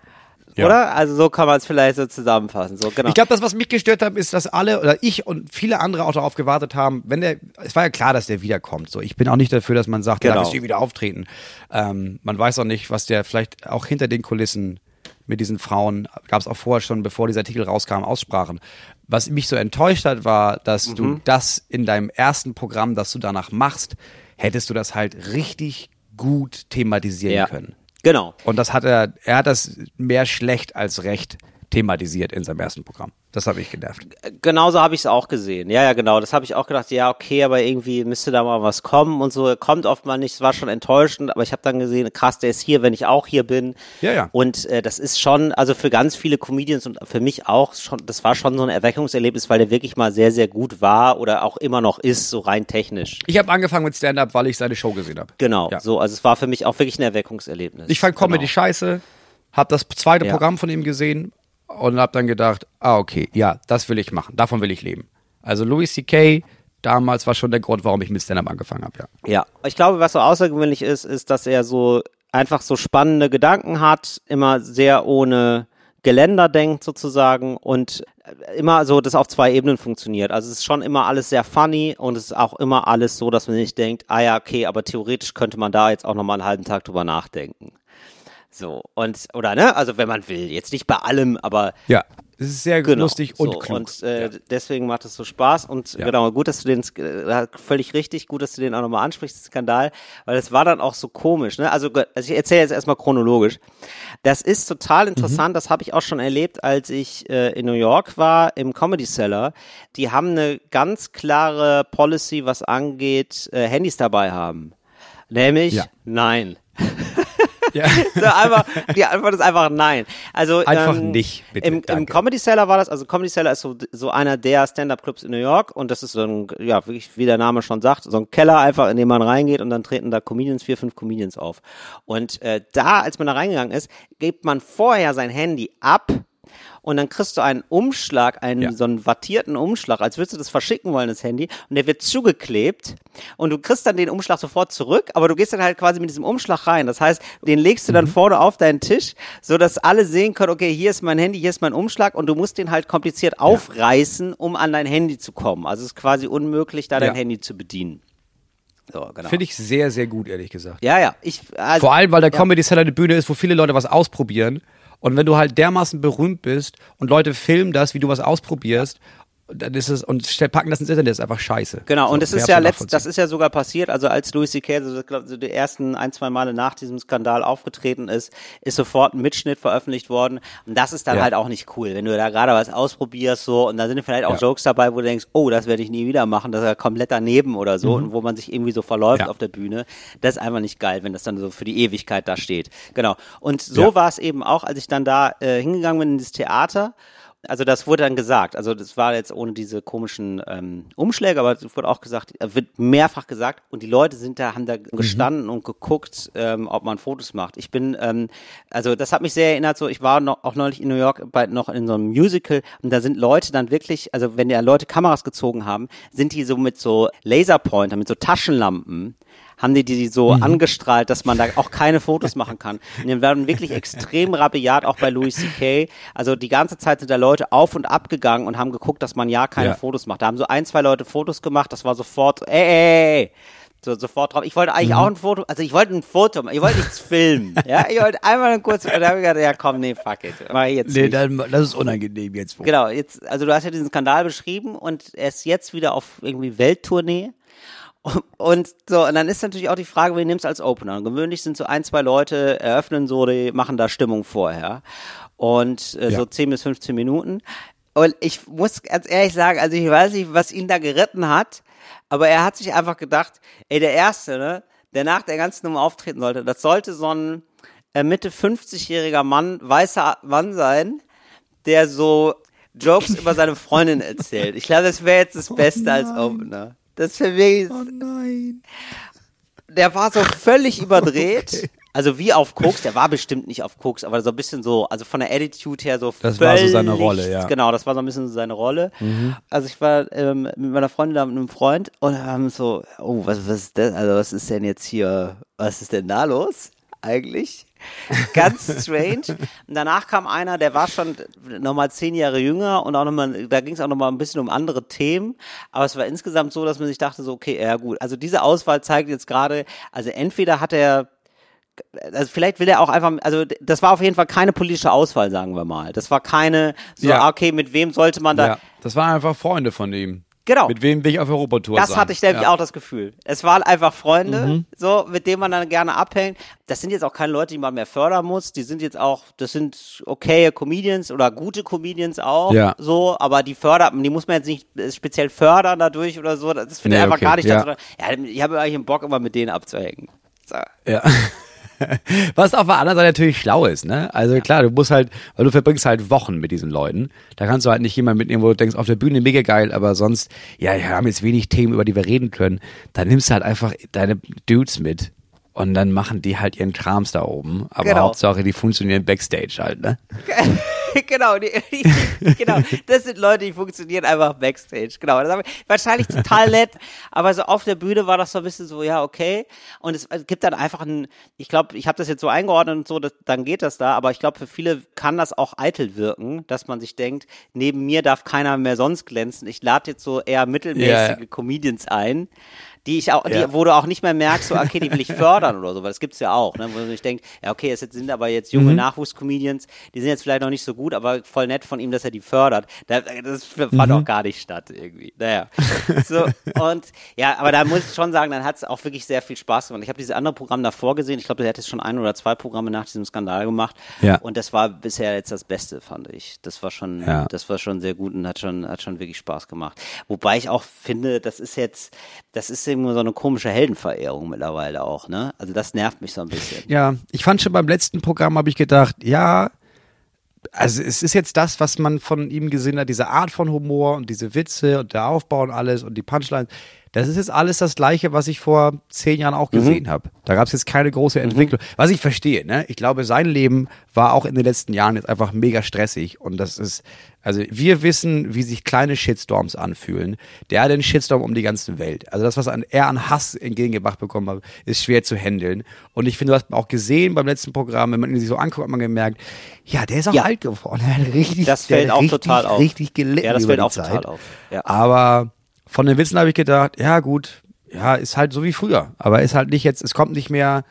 Speaker 4: Ja.
Speaker 5: Oder? Also so kann man es vielleicht so zusammenfassen. So, genau.
Speaker 4: Ich glaube, das, was mich gestört hat, ist, dass alle oder ich und viele andere auch darauf gewartet haben, wenn der, es war ja klar, dass der wiederkommt. So, ich bin auch nicht dafür, dass man sagt,
Speaker 5: Genau.
Speaker 4: lass ihn wieder auftreten. Ähm, man weiß auch nicht, was der vielleicht auch hinter den Kulissen mit diesen Frauen, gab es auch vorher schon, bevor dieser Artikel rauskam, aussprachen. Was mich so enttäuscht hat, war, dass
Speaker 5: Mhm.
Speaker 4: du das in deinem ersten Programm, das du danach machst, hättest du das halt richtig gut thematisieren
Speaker 5: ja.
Speaker 4: können.
Speaker 5: Genau.
Speaker 4: Und das hat er, er hat das mehr schlecht als recht thematisiert in seinem ersten Programm. Das habe ich genervt.
Speaker 5: Genauso habe ich es auch gesehen. Ja, ja, genau. Das habe ich auch gedacht, ja, okay, aber irgendwie müsste da mal was kommen und so. Kommt oft mal nicht. Es war schon enttäuschend, aber ich habe dann gesehen, krass, der ist hier, wenn ich auch hier bin.
Speaker 4: Ja, ja.
Speaker 5: Und äh, das ist schon, also für ganz viele Comedians und für mich auch schon, das war schon so ein Erweckungserlebnis, weil der wirklich mal sehr, sehr gut war oder auch immer noch ist, so rein technisch.
Speaker 4: Ich habe angefangen mit Stand-Up, weil ich seine Show gesehen habe.
Speaker 5: Genau,
Speaker 4: Ja.
Speaker 5: so, also es war für mich auch wirklich ein Erweckungserlebnis.
Speaker 4: Ich fand Comedy
Speaker 5: genau.
Speaker 4: scheiße, habe das zweite
Speaker 5: Ja.
Speaker 4: Programm von ihm gesehen und habe dann gedacht, ah okay, ja, das will ich machen, davon will ich leben. Also Louis C.K. damals war schon der Grund, warum ich mit Stand-Up angefangen habe, ja.
Speaker 5: Ja, ich glaube, was so außergewöhnlich ist, ist, dass er so einfach so spannende Gedanken hat, immer sehr ohne Geländer denkt sozusagen und immer so, dass auf zwei Ebenen funktioniert. Also es ist schon immer alles sehr funny und es ist auch immer alles so, dass man nicht denkt, ah ja, okay, aber theoretisch könnte man da jetzt auch nochmal einen halben Tag drüber nachdenken. So, und, oder ne, also wenn man will, jetzt nicht bei allem, aber
Speaker 4: Ja, es ist sehr
Speaker 5: Genau,
Speaker 4: lustig und
Speaker 5: so,
Speaker 4: klug.
Speaker 5: Und äh,
Speaker 4: ja.
Speaker 5: deswegen macht es so Spaß. Und
Speaker 4: Ja.
Speaker 5: genau, gut, dass du den, äh, völlig richtig, gut, dass du den auch nochmal ansprichst, Skandal, weil es war dann auch so komisch. Ne? Also, also ich erzähle jetzt erstmal chronologisch. Das ist total
Speaker 4: Mhm.
Speaker 5: interessant, das habe ich auch schon erlebt, als ich äh, in New York war, im Comedy Cellar. Die haben eine ganz klare Policy, was angeht, äh, Handys dabei haben. Nämlich,
Speaker 4: Ja.
Speaker 5: nein.
Speaker 4: Ja. *laughs*
Speaker 5: So einfach, die Antwort ist einfach nein. Also
Speaker 4: Einfach
Speaker 5: ähm,
Speaker 4: nicht, bitte,
Speaker 5: Im, Im. Comedy Cellar war das, also Comedy Cellar ist so, so einer der Stand-Up-Clubs in New York und das ist so ein, ja, wirklich, wie der Name schon sagt, so ein Keller einfach, in den man reingeht und dann treten da Comedians, vier, fünf Comedians auf. Und äh, da, als man da reingegangen ist, gibt man vorher sein Handy ab und dann kriegst du einen Umschlag, einen
Speaker 4: Ja.
Speaker 5: so einen wattierten Umschlag, als würdest du das verschicken wollen, das Handy, und der wird zugeklebt und du kriegst dann den Umschlag sofort zurück, aber du gehst dann halt quasi mit diesem Umschlag rein. Das heißt, den legst du
Speaker 4: Mhm.
Speaker 5: dann vorne auf deinen Tisch, so dass alle sehen können, okay, hier ist mein Handy, hier ist mein Umschlag und du musst den halt kompliziert aufreißen, um an dein Handy zu kommen. Also es ist quasi unmöglich, da dein
Speaker 4: Ja.
Speaker 5: Handy zu bedienen. So, genau.
Speaker 4: Finde ich sehr, sehr gut, ehrlich gesagt.
Speaker 5: ja, ja, ich also,
Speaker 4: Vor allem, weil der. Comedy Cellar eine Bühne ist, wo viele Leute was ausprobieren. Und wenn du halt dermaßen berühmt bist und Leute filmen das, wie du was ausprobierst, dann ist es, und packen das ins Internet, ist einfach scheiße.
Speaker 5: Genau,
Speaker 4: So,
Speaker 5: und
Speaker 4: wer
Speaker 5: ist ja letzt, das ist ja sogar passiert, also als Louis C.K. So, glaub, so die ersten ein, zwei Male nach diesem Skandal aufgetreten ist, ist sofort ein Mitschnitt veröffentlicht worden. Und das ist dann
Speaker 4: Ja.
Speaker 5: halt auch nicht cool, wenn du da gerade was ausprobierst, so, und da sind vielleicht auch
Speaker 4: Ja.
Speaker 5: Jokes dabei, wo du denkst, oh, das werde ich nie wieder machen, das ist ja komplett daneben oder so, und wo man sich irgendwie so verläuft
Speaker 4: Mhm. Ja.
Speaker 5: auf der Bühne. Das ist einfach nicht geil, wenn das dann so für die Ewigkeit da steht. Genau. Und so war es eben auch, als ich dann da äh, hingegangen bin in das Theater. Also das wurde dann gesagt. Also das war jetzt ohne diese komischen ähm, Umschläge, aber es wurde auch gesagt, äh, wird mehrfach gesagt. Und die Leute sind da, haben da gestanden und geguckt, ähm, ob man Fotos macht. Ich bin, ähm, also das hat mich sehr erinnert. So, ich war noch, auch neulich in New York bei, noch in so einem Musical und da sind Leute dann wirklich, also wenn ja Leute Kameras gezogen haben, sind die so mit so Laserpointer, mit so Taschenlampen haben die die so
Speaker 4: Mhm.
Speaker 5: angestrahlt, dass man da *laughs* auch keine Fotos machen kann. Und die werden wirklich extrem rabiat, auch bei Louis C.K. Also die ganze Zeit sind da Leute auf und ab gegangen und haben geguckt, dass man ja keine
Speaker 4: Ja.
Speaker 5: Fotos macht. Da haben so ein, zwei Leute Fotos gemacht, das war sofort, ey, ey, ey. So, sofort drauf. Ich wollte eigentlich
Speaker 4: Mhm.
Speaker 5: auch ein Foto, also ich wollte ein Foto, ich wollte nichts filmen. ja, ich wollte einmal ein kurzes, und da habe ich gedacht, ja komm, nee, fuck it. Mach ich jetzt
Speaker 4: Nee,
Speaker 5: nicht.
Speaker 4: dann, das ist unangenehm jetzt. Wo.
Speaker 5: Genau, jetzt, also du hast ja diesen Skandal beschrieben und er ist jetzt wieder auf irgendwie Welttournee. Und so, und dann ist natürlich auch die Frage, wen nimmst du als Opener? Und gewöhnlich sind so ein, zwei Leute, eröffnen so, die machen da Stimmung vorher. Und äh, so
Speaker 4: Ja.
Speaker 5: 10 bis 15 Minuten. Und ich muss ganz ehrlich sagen, also ich weiß nicht, was ihn da geritten hat, aber er hat sich einfach gedacht, ey, der Erste, ne, der nach der ganzen Nummer auftreten sollte, das sollte so ein äh, Mitte 50-jähriger Mann, weißer Mann sein, der so Jokes über seine Freundin erzählt. Ich glaube, das wäre jetzt das Beste als Opener. Das für mich,
Speaker 4: Oh nein.
Speaker 5: der war so völlig *laughs* überdreht. Also wie auf Koks, der war bestimmt nicht auf Koks, aber so ein bisschen so, also von der Attitude her so
Speaker 4: Das war so seine
Speaker 5: völlig-
Speaker 4: Rolle, ja. Mhm.
Speaker 5: Genau, das war so ein bisschen so seine Rolle. Also ich war ähm, mit meiner Freundin da mit einem Freund und wir haben so, oh, was, was ist denn, also was ist denn jetzt hier, was ist denn da los eigentlich? *laughs* Ganz strange. Und danach kam einer, der war schon nochmal zehn Jahre jünger und auch nochmal, da ging es auch nochmal ein bisschen um andere Themen. Aber es war insgesamt so, dass man sich dachte, so, okay, ja gut. Also diese Auswahl zeigt jetzt gerade, also entweder hat er also vielleicht will er auch einfach, also das war auf jeden Fall keine politische Auswahl, sagen wir mal. Das war keine, so,
Speaker 4: Ja.
Speaker 5: ah, okay, mit wem sollte man da,
Speaker 4: Ja, das waren einfach Freunde von ihm.
Speaker 5: Genau.
Speaker 4: Mit wem will ich auf Europatour
Speaker 5: das
Speaker 4: sein?
Speaker 5: hatte ich nämlich
Speaker 4: ja.
Speaker 5: auch das Gefühl. Es waren einfach Freunde,
Speaker 4: Mhm.
Speaker 5: so, mit denen man dann gerne abhängt. Das sind jetzt auch keine Leute, die man mehr fördern muss. Die sind jetzt auch, das sind okaye Comedians oder gute Comedians auch,
Speaker 4: Ja.
Speaker 5: so, aber die fördern, die muss man jetzt nicht speziell fördern dadurch oder so. Das finde ich
Speaker 4: Nee,
Speaker 5: einfach
Speaker 4: okay,
Speaker 5: gar nicht,
Speaker 4: ja.
Speaker 5: ja, ich habe eigentlich einen Bock, immer mit denen abzuhängen. So.
Speaker 4: Ja. *laughs* Was auf der anderen Seite natürlich schlau ist, ne? Also klar, du musst halt, weil du verbringst halt Wochen mit diesen Leuten. Da kannst du halt nicht jemanden mitnehmen, wo du denkst, auf der Bühne mega geil, aber sonst, ja, wir haben jetzt wenig Themen, über die wir reden können. Dann nimmst du halt einfach deine Dudes mit. Und dann machen die halt ihren Krams da oben. Aber
Speaker 5: Genau.
Speaker 4: Hauptsache, die funktionieren Backstage halt, ne? *laughs*
Speaker 5: genau, die, die, genau, das sind Leute, die funktionieren einfach Backstage. Genau, wahrscheinlich total *laughs* nett, aber so auf der Bühne war das so ein bisschen so, ja, okay. Und es, gibt dann einfach ein, ich glaube, ich habe das jetzt so eingeordnet und so, dass, dann geht das da, aber ich glaube, für viele kann das auch eitel wirken, dass man sich denkt, neben mir darf keiner mehr sonst glänzen. Ich lade jetzt so eher mittelmäßige
Speaker 4: ja.
Speaker 5: Comedians ein. Die ich auch, die,
Speaker 4: Ja.
Speaker 5: wo du auch nicht mehr merkst, so, okay, die will ich *laughs* fördern oder so, weil das gibt's ja auch, ne, wo man sich denkt, ja, okay, es sind aber jetzt
Speaker 4: Mhm.
Speaker 5: junge Nachwuchscomedians, die sind jetzt vielleicht noch nicht so gut, aber voll nett von ihm, dass er die fördert. Da, das fand
Speaker 4: Mhm.
Speaker 5: auch gar nicht statt irgendwie. Naja. So, und ja, aber da muss ich schon sagen, dann hat's auch wirklich sehr viel Spaß gemacht. Ich habe dieses andere Programm davor gesehen. Ich glaube, du hättest schon ein oder zwei Programme nach diesem Skandal gemacht.
Speaker 4: Ja.
Speaker 5: Und das war bisher jetzt das Beste, fand ich. Das war schon,
Speaker 4: Ja.
Speaker 5: das war schon sehr gut und hat schon, hat schon wirklich Spaß gemacht. Wobei ich auch finde, das ist jetzt, das ist irgendwie so eine komische Heldenverehrung mittlerweile auch, ne? Also das nervt mich so ein bisschen.
Speaker 4: Ja, ich fand schon beim letzten Programm, habe ich gedacht, ja, also es ist jetzt das, was man von ihm gesehen hat, diese Art von Humor und diese Witze und der Aufbau und alles und die Punchlines. Das ist jetzt alles das Gleiche, was ich vor zehn Jahren auch gesehen habe. Da gab es jetzt keine große Entwicklung. Was ich verstehe, ne? Ich glaube, sein Leben war auch in den letzten Jahren jetzt einfach mega stressig. Und das ist, also wir wissen, wie sich kleine Shitstorms anfühlen. Der hat einen Shitstorm um die ganze Welt. Also das, was an, er an Hass entgegengebracht bekommen hat, ist schwer zu handeln. Und ich finde, du hast auch gesehen beim letzten Programm, wenn man ihn sich so anguckt, hat man gemerkt, ja, der ist auch
Speaker 5: Ja.
Speaker 4: alt geworden. *laughs* Richtig,
Speaker 5: Das fällt auch
Speaker 4: richtig,
Speaker 5: total auf.
Speaker 4: Richtig gelitten
Speaker 5: Ja, das fällt auch
Speaker 4: Zeit.
Speaker 5: total auf. Ja.
Speaker 4: Aber von den Witzen habe ich gedacht, ja gut, ja, ist halt so wie früher. Aber ist halt nicht jetzt, es kommt nicht mehr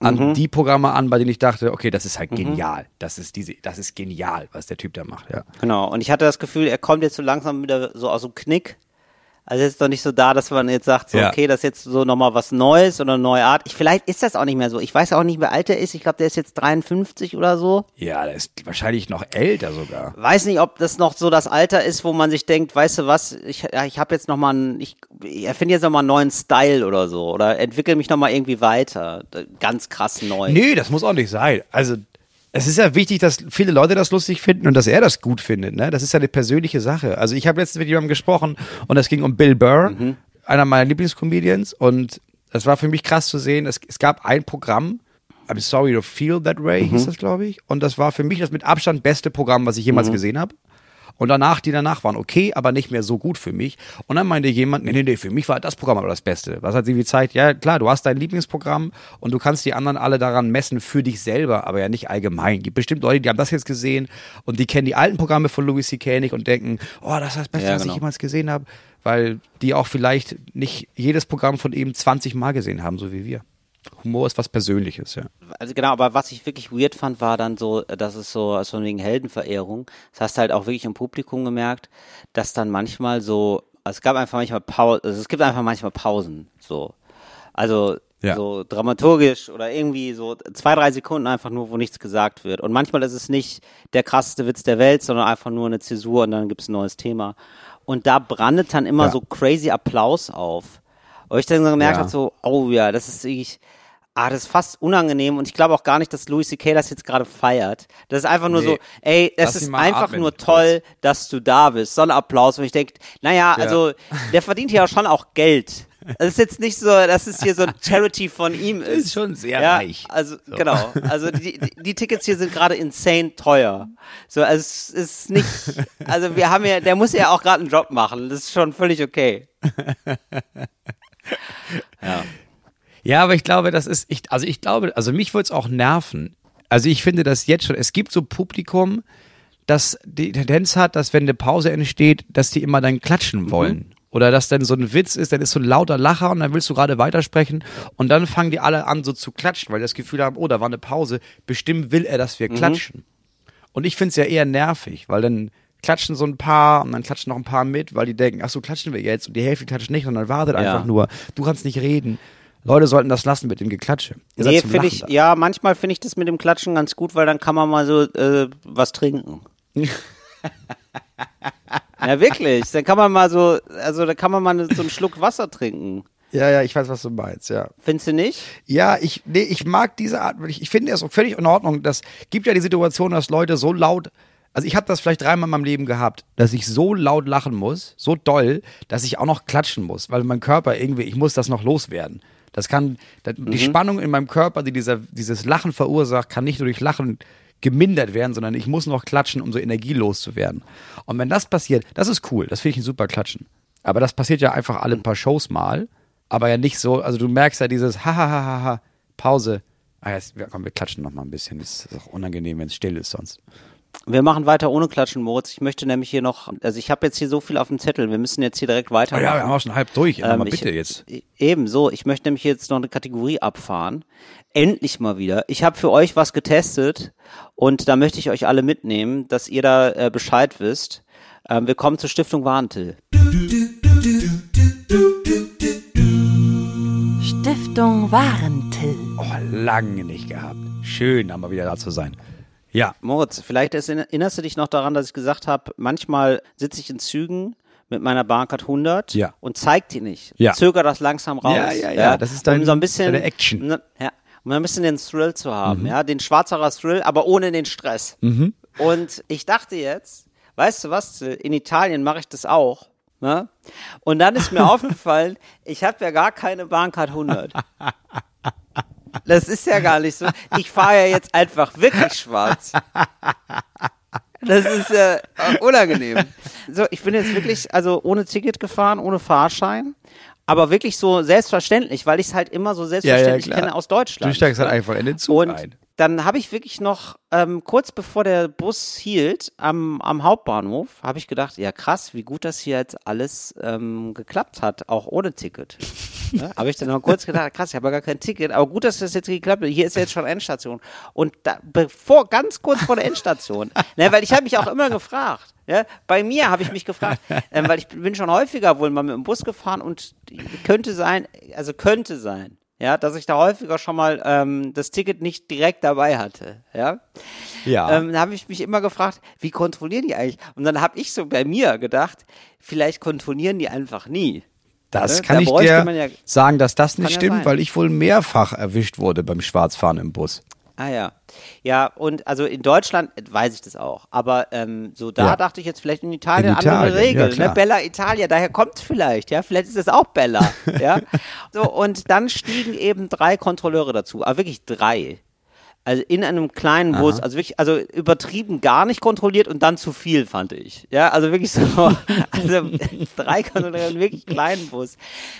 Speaker 4: an die Programme an, bei denen ich dachte, okay, das ist halt genial. Das ist diese, das ist genial, was der Typ da macht, ja.
Speaker 5: Genau. Und ich hatte das Gefühl, er kommt jetzt so langsam wieder so aus dem Knick. Also jetzt doch nicht so da, dass man jetzt sagt, so,
Speaker 4: Ja.
Speaker 5: okay, das ist jetzt so nochmal was Neues oder eine neue Art. Ich, vielleicht ist das auch nicht mehr so. Ich weiß auch nicht, wie alt er ist. Ich glaube, der ist jetzt 53 oder so.
Speaker 4: Ja, der ist wahrscheinlich noch älter sogar.
Speaker 5: Weiß nicht, ob das noch so das Alter ist, wo man sich denkt, weißt du was, ich, ja, ich habe jetzt nochmal einen, ich ich erfinde jetzt nochmal einen neuen Style oder so. Oder entwickle mich nochmal irgendwie weiter. Ganz krass neu.
Speaker 4: Nee, das muss auch nicht sein. Also, es ist ja wichtig, dass viele Leute das lustig finden und dass er das gut findet. Ne? Das ist ja eine persönliche Sache. Also, ich habe letztens mit jemandem gesprochen und es ging um Bill Burr, einer meiner Lieblingscomedians. Und es war für mich krass zu sehen, es, es gab ein Programm, I'm sorry to feel that way, hieß das, glaube ich. Und das war für mich das mit Abstand beste Programm, was ich jemals gesehen habe. Und danach, die danach waren okay, aber nicht mehr so gut für mich. Und dann meinte jemand, nee, nee, nee, für mich war das Programm aber das Beste. Was hat sie gezeigt? Ja, klar, du hast dein Lieblingsprogramm und du kannst die anderen alle daran messen für dich selber, aber ja nicht allgemein. Gibt bestimmt Leute, die haben das jetzt gesehen und die kennen die alten Programme von Louis C.K. nicht und denken, oh, das ist das Beste,
Speaker 5: Ja,
Speaker 4: was
Speaker 5: genau.
Speaker 4: ich jemals gesehen habe. Weil die auch vielleicht nicht jedes Programm von ihm 20 Mal gesehen haben, so wie wir. Humor ist was Persönliches, ja.
Speaker 5: Also genau, aber was ich wirklich weird fand, war dann so, dass es so, also wegen Heldenverehrung, das hast du halt auch wirklich im Publikum gemerkt, dass dann manchmal so, also es gab einfach manchmal Pausen, also es gibt einfach manchmal Pausen, so. Also
Speaker 4: Ja.
Speaker 5: so dramaturgisch oder irgendwie so zwei, drei Sekunden einfach nur, wo nichts gesagt wird. Und manchmal ist es nicht der krasseste Witz der Welt, sondern einfach nur eine Zäsur und dann gibt's ein neues Thema. Und da brandet dann immer
Speaker 4: Ja.
Speaker 5: so crazy Applaus auf. Und ich dann so gemerkt
Speaker 4: Ja.
Speaker 5: habe, so, oh ja, das ist wirklich, ah, das ist fast unangenehm und ich glaube auch gar nicht, dass Louis C.K. das jetzt gerade feiert. Das ist einfach nur
Speaker 4: Nee.
Speaker 5: so, ey,
Speaker 4: ihn
Speaker 5: ist einfach
Speaker 4: atmen,
Speaker 5: nur toll, dass du da bist. So ein Applaus, wo ich denke, naja, also, der verdient ja schon auch Geld. Das ist jetzt nicht so, dass es hier so ein Charity von ihm *laughs* ist.
Speaker 4: Ist schon sehr
Speaker 5: ja,
Speaker 4: reich.
Speaker 5: Also, genau. Also, die, die- Tickets hier sind gerade insane teuer. So, also, es ist nicht, also, wir haben ja, der muss ja auch gerade einen Job machen. Das ist schon völlig okay. *laughs*
Speaker 4: Ja, aber ich glaube, das ist, ich, also ich glaube, also mich würde es auch nerven. Also ich finde das jetzt schon, es gibt so Publikum, das die Tendenz hat, dass wenn eine Pause entsteht, dass die immer dann klatschen wollen. Oder dass dann so ein Witz ist, dann ist so ein lauter Lacher und dann willst du gerade weitersprechen und dann fangen die alle an so zu klatschen, weil die das Gefühl haben, oh, da war eine Pause, bestimmt will er, dass wir klatschen. Und ich finde es ja eher nervig, weil dann klatschen so ein paar und dann klatschen noch ein paar mit, weil die denken, ach so, klatschen wir jetzt und die Hälfte klatscht nicht und dann wartet
Speaker 5: Ja.
Speaker 4: einfach nur. Du kannst nicht reden. Leute sollten das lassen mit dem Geklatsche. Ihr
Speaker 5: Nee, finde ich,
Speaker 4: da.
Speaker 5: ja, manchmal finde ich das mit dem Klatschen ganz gut, weil dann kann man mal so äh, was trinken. *laughs* ja, wirklich. Dann kann man mal so, also da kann man mal so einen Schluck Wasser trinken.
Speaker 4: ja, ja, ich weiß, was du meinst, ja.
Speaker 5: Findest du nicht?
Speaker 4: Ja, ich, nee, ich mag diese Art, ich, ich finde es auch völlig in Ordnung. Das gibt ja die Situation, dass Leute so laut, also ich habe das vielleicht dreimal in meinem Leben gehabt, dass ich so laut lachen muss, so doll, dass ich auch noch klatschen muss, weil mein Körper irgendwie, ich muss das noch loswerden. Das kann, das, die Spannung in meinem Körper, die dieser, dieses Lachen verursacht, kann nicht nur durch Lachen gemindert werden, sondern ich muss noch klatschen, um so energielos zu werden. Und wenn das passiert, das ist cool, das finde ich ein super Klatschen. Aber das passiert ja einfach alle paar Shows mal, aber ja nicht so, also du merkst ja dieses ha ha ha ha, ha Pause. Ah, jetzt, komm, wir klatschen noch mal ein bisschen. Das ist auch unangenehm, wenn es still ist sonst.
Speaker 5: Wir machen weiter ohne Klatschen, Moritz. Ich möchte nämlich hier noch, also ich habe jetzt hier so viel auf dem Zettel. Wir müssen jetzt hier direkt
Speaker 4: Oh
Speaker 5: weitermachen.
Speaker 4: ja, wir haben auch schon halb durch. Ähm, aber
Speaker 5: Ähm,
Speaker 4: bitte
Speaker 5: ich,
Speaker 4: jetzt.
Speaker 5: Ebenso. Ich möchte nämlich jetzt noch eine Kategorie abfahren. Endlich mal wieder. Ich habe für euch was getestet und da möchte ich euch alle mitnehmen, dass ihr da äh, Bescheid wisst. Ähm, wir kommen zur Stiftung Warntil.
Speaker 1: Stiftung Warentil.
Speaker 4: Oh, lange nicht gehabt. Schön, einmal wieder da zu sein. Ja,
Speaker 5: Moritz, vielleicht erinnerst du dich noch daran, dass ich gesagt habe, manchmal sitze ich in Zügen mit meiner Bahncard 100
Speaker 4: Ja.
Speaker 5: und zeig die nicht.
Speaker 4: Ja.
Speaker 5: Zöger das langsam raus.
Speaker 4: Ja, ja, ja, das ist dein-
Speaker 5: um so ein bisschen,
Speaker 4: deine Action. Mhm.
Speaker 5: Um, ja, um ein bisschen den Thrill zu haben, ja, den Schwarzerer Thrill, aber ohne den Stress. Und ich dachte jetzt, weißt du was, in Italien mache ich das auch. Ne? Und dann ist mir *laughs* aufgefallen, ich habe ja gar keine Bahncard *laughs* 100. Das ist ja gar nicht so. Ich fahre ja jetzt einfach wirklich schwarz. Das ist ja äh, unangenehm. So, ich bin jetzt wirklich, also ohne Ticket gefahren, ohne Fahrschein, aber wirklich so selbstverständlich, weil ich es halt immer so selbstverständlich
Speaker 4: klar.
Speaker 5: kenne aus Deutschland.
Speaker 4: du steigst halt einfach in den Zug
Speaker 5: Und
Speaker 4: ein.
Speaker 5: Dann habe ich wirklich noch, ähm, kurz bevor der Bus hielt, am, am Hauptbahnhof, habe ich gedacht, ja krass, wie gut das hier jetzt alles ähm, geklappt hat, auch ohne Ticket. *laughs* Ne? Habe ich dann noch kurz gedacht, krass, ich habe ja gar kein Ticket, aber gut, dass das jetzt geklappt hat. Hier ist jetzt schon Endstation. Und da, bevor, ganz kurz vor der Endstation, *laughs* ne, weil ich habe mich auch immer gefragt, ja, bei mir habe ich mich gefragt, ähm, weil ich bin schon häufiger wohl mal mit dem Bus gefahren und könnte sein, also könnte sein, ja, dass ich da häufiger schon mal ähm, das Ticket nicht direkt dabei hatte, ja.
Speaker 4: Ja.
Speaker 5: Ähm, da habe ich mich immer gefragt, wie kontrollieren die eigentlich? Und dann habe ich so bei mir gedacht, vielleicht kontrollieren die einfach nie.
Speaker 4: Das
Speaker 5: Ne?
Speaker 4: kann
Speaker 5: Da
Speaker 4: ich dir
Speaker 5: man ja-
Speaker 4: sagen, dass das nicht
Speaker 5: ja
Speaker 4: stimmt,
Speaker 5: sein.
Speaker 4: weil ich wohl mehrfach erwischt wurde beim Schwarzfahren im Bus.
Speaker 5: Ah ja. Ja, und also in Deutschland weiß ich das auch. Aber ähm, so da
Speaker 4: Ja.
Speaker 5: dachte ich jetzt vielleicht in Italien
Speaker 4: In
Speaker 5: andere
Speaker 4: Italien, ja,
Speaker 5: Regeln. ne?
Speaker 4: klar.
Speaker 5: Bella Italia, daher kommt vielleicht, ja. Vielleicht ist es auch Bella. *laughs* ja. So, und dann stiegen eben drei Kontrolleure dazu. Aber wirklich drei. Also in einem kleinen Bus, also wirklich, also übertrieben gar nicht kontrolliert und dann zu viel, fand ich. Ja, also wirklich so, *laughs* also drei Kontrolleure in wirklich kleinen Bus.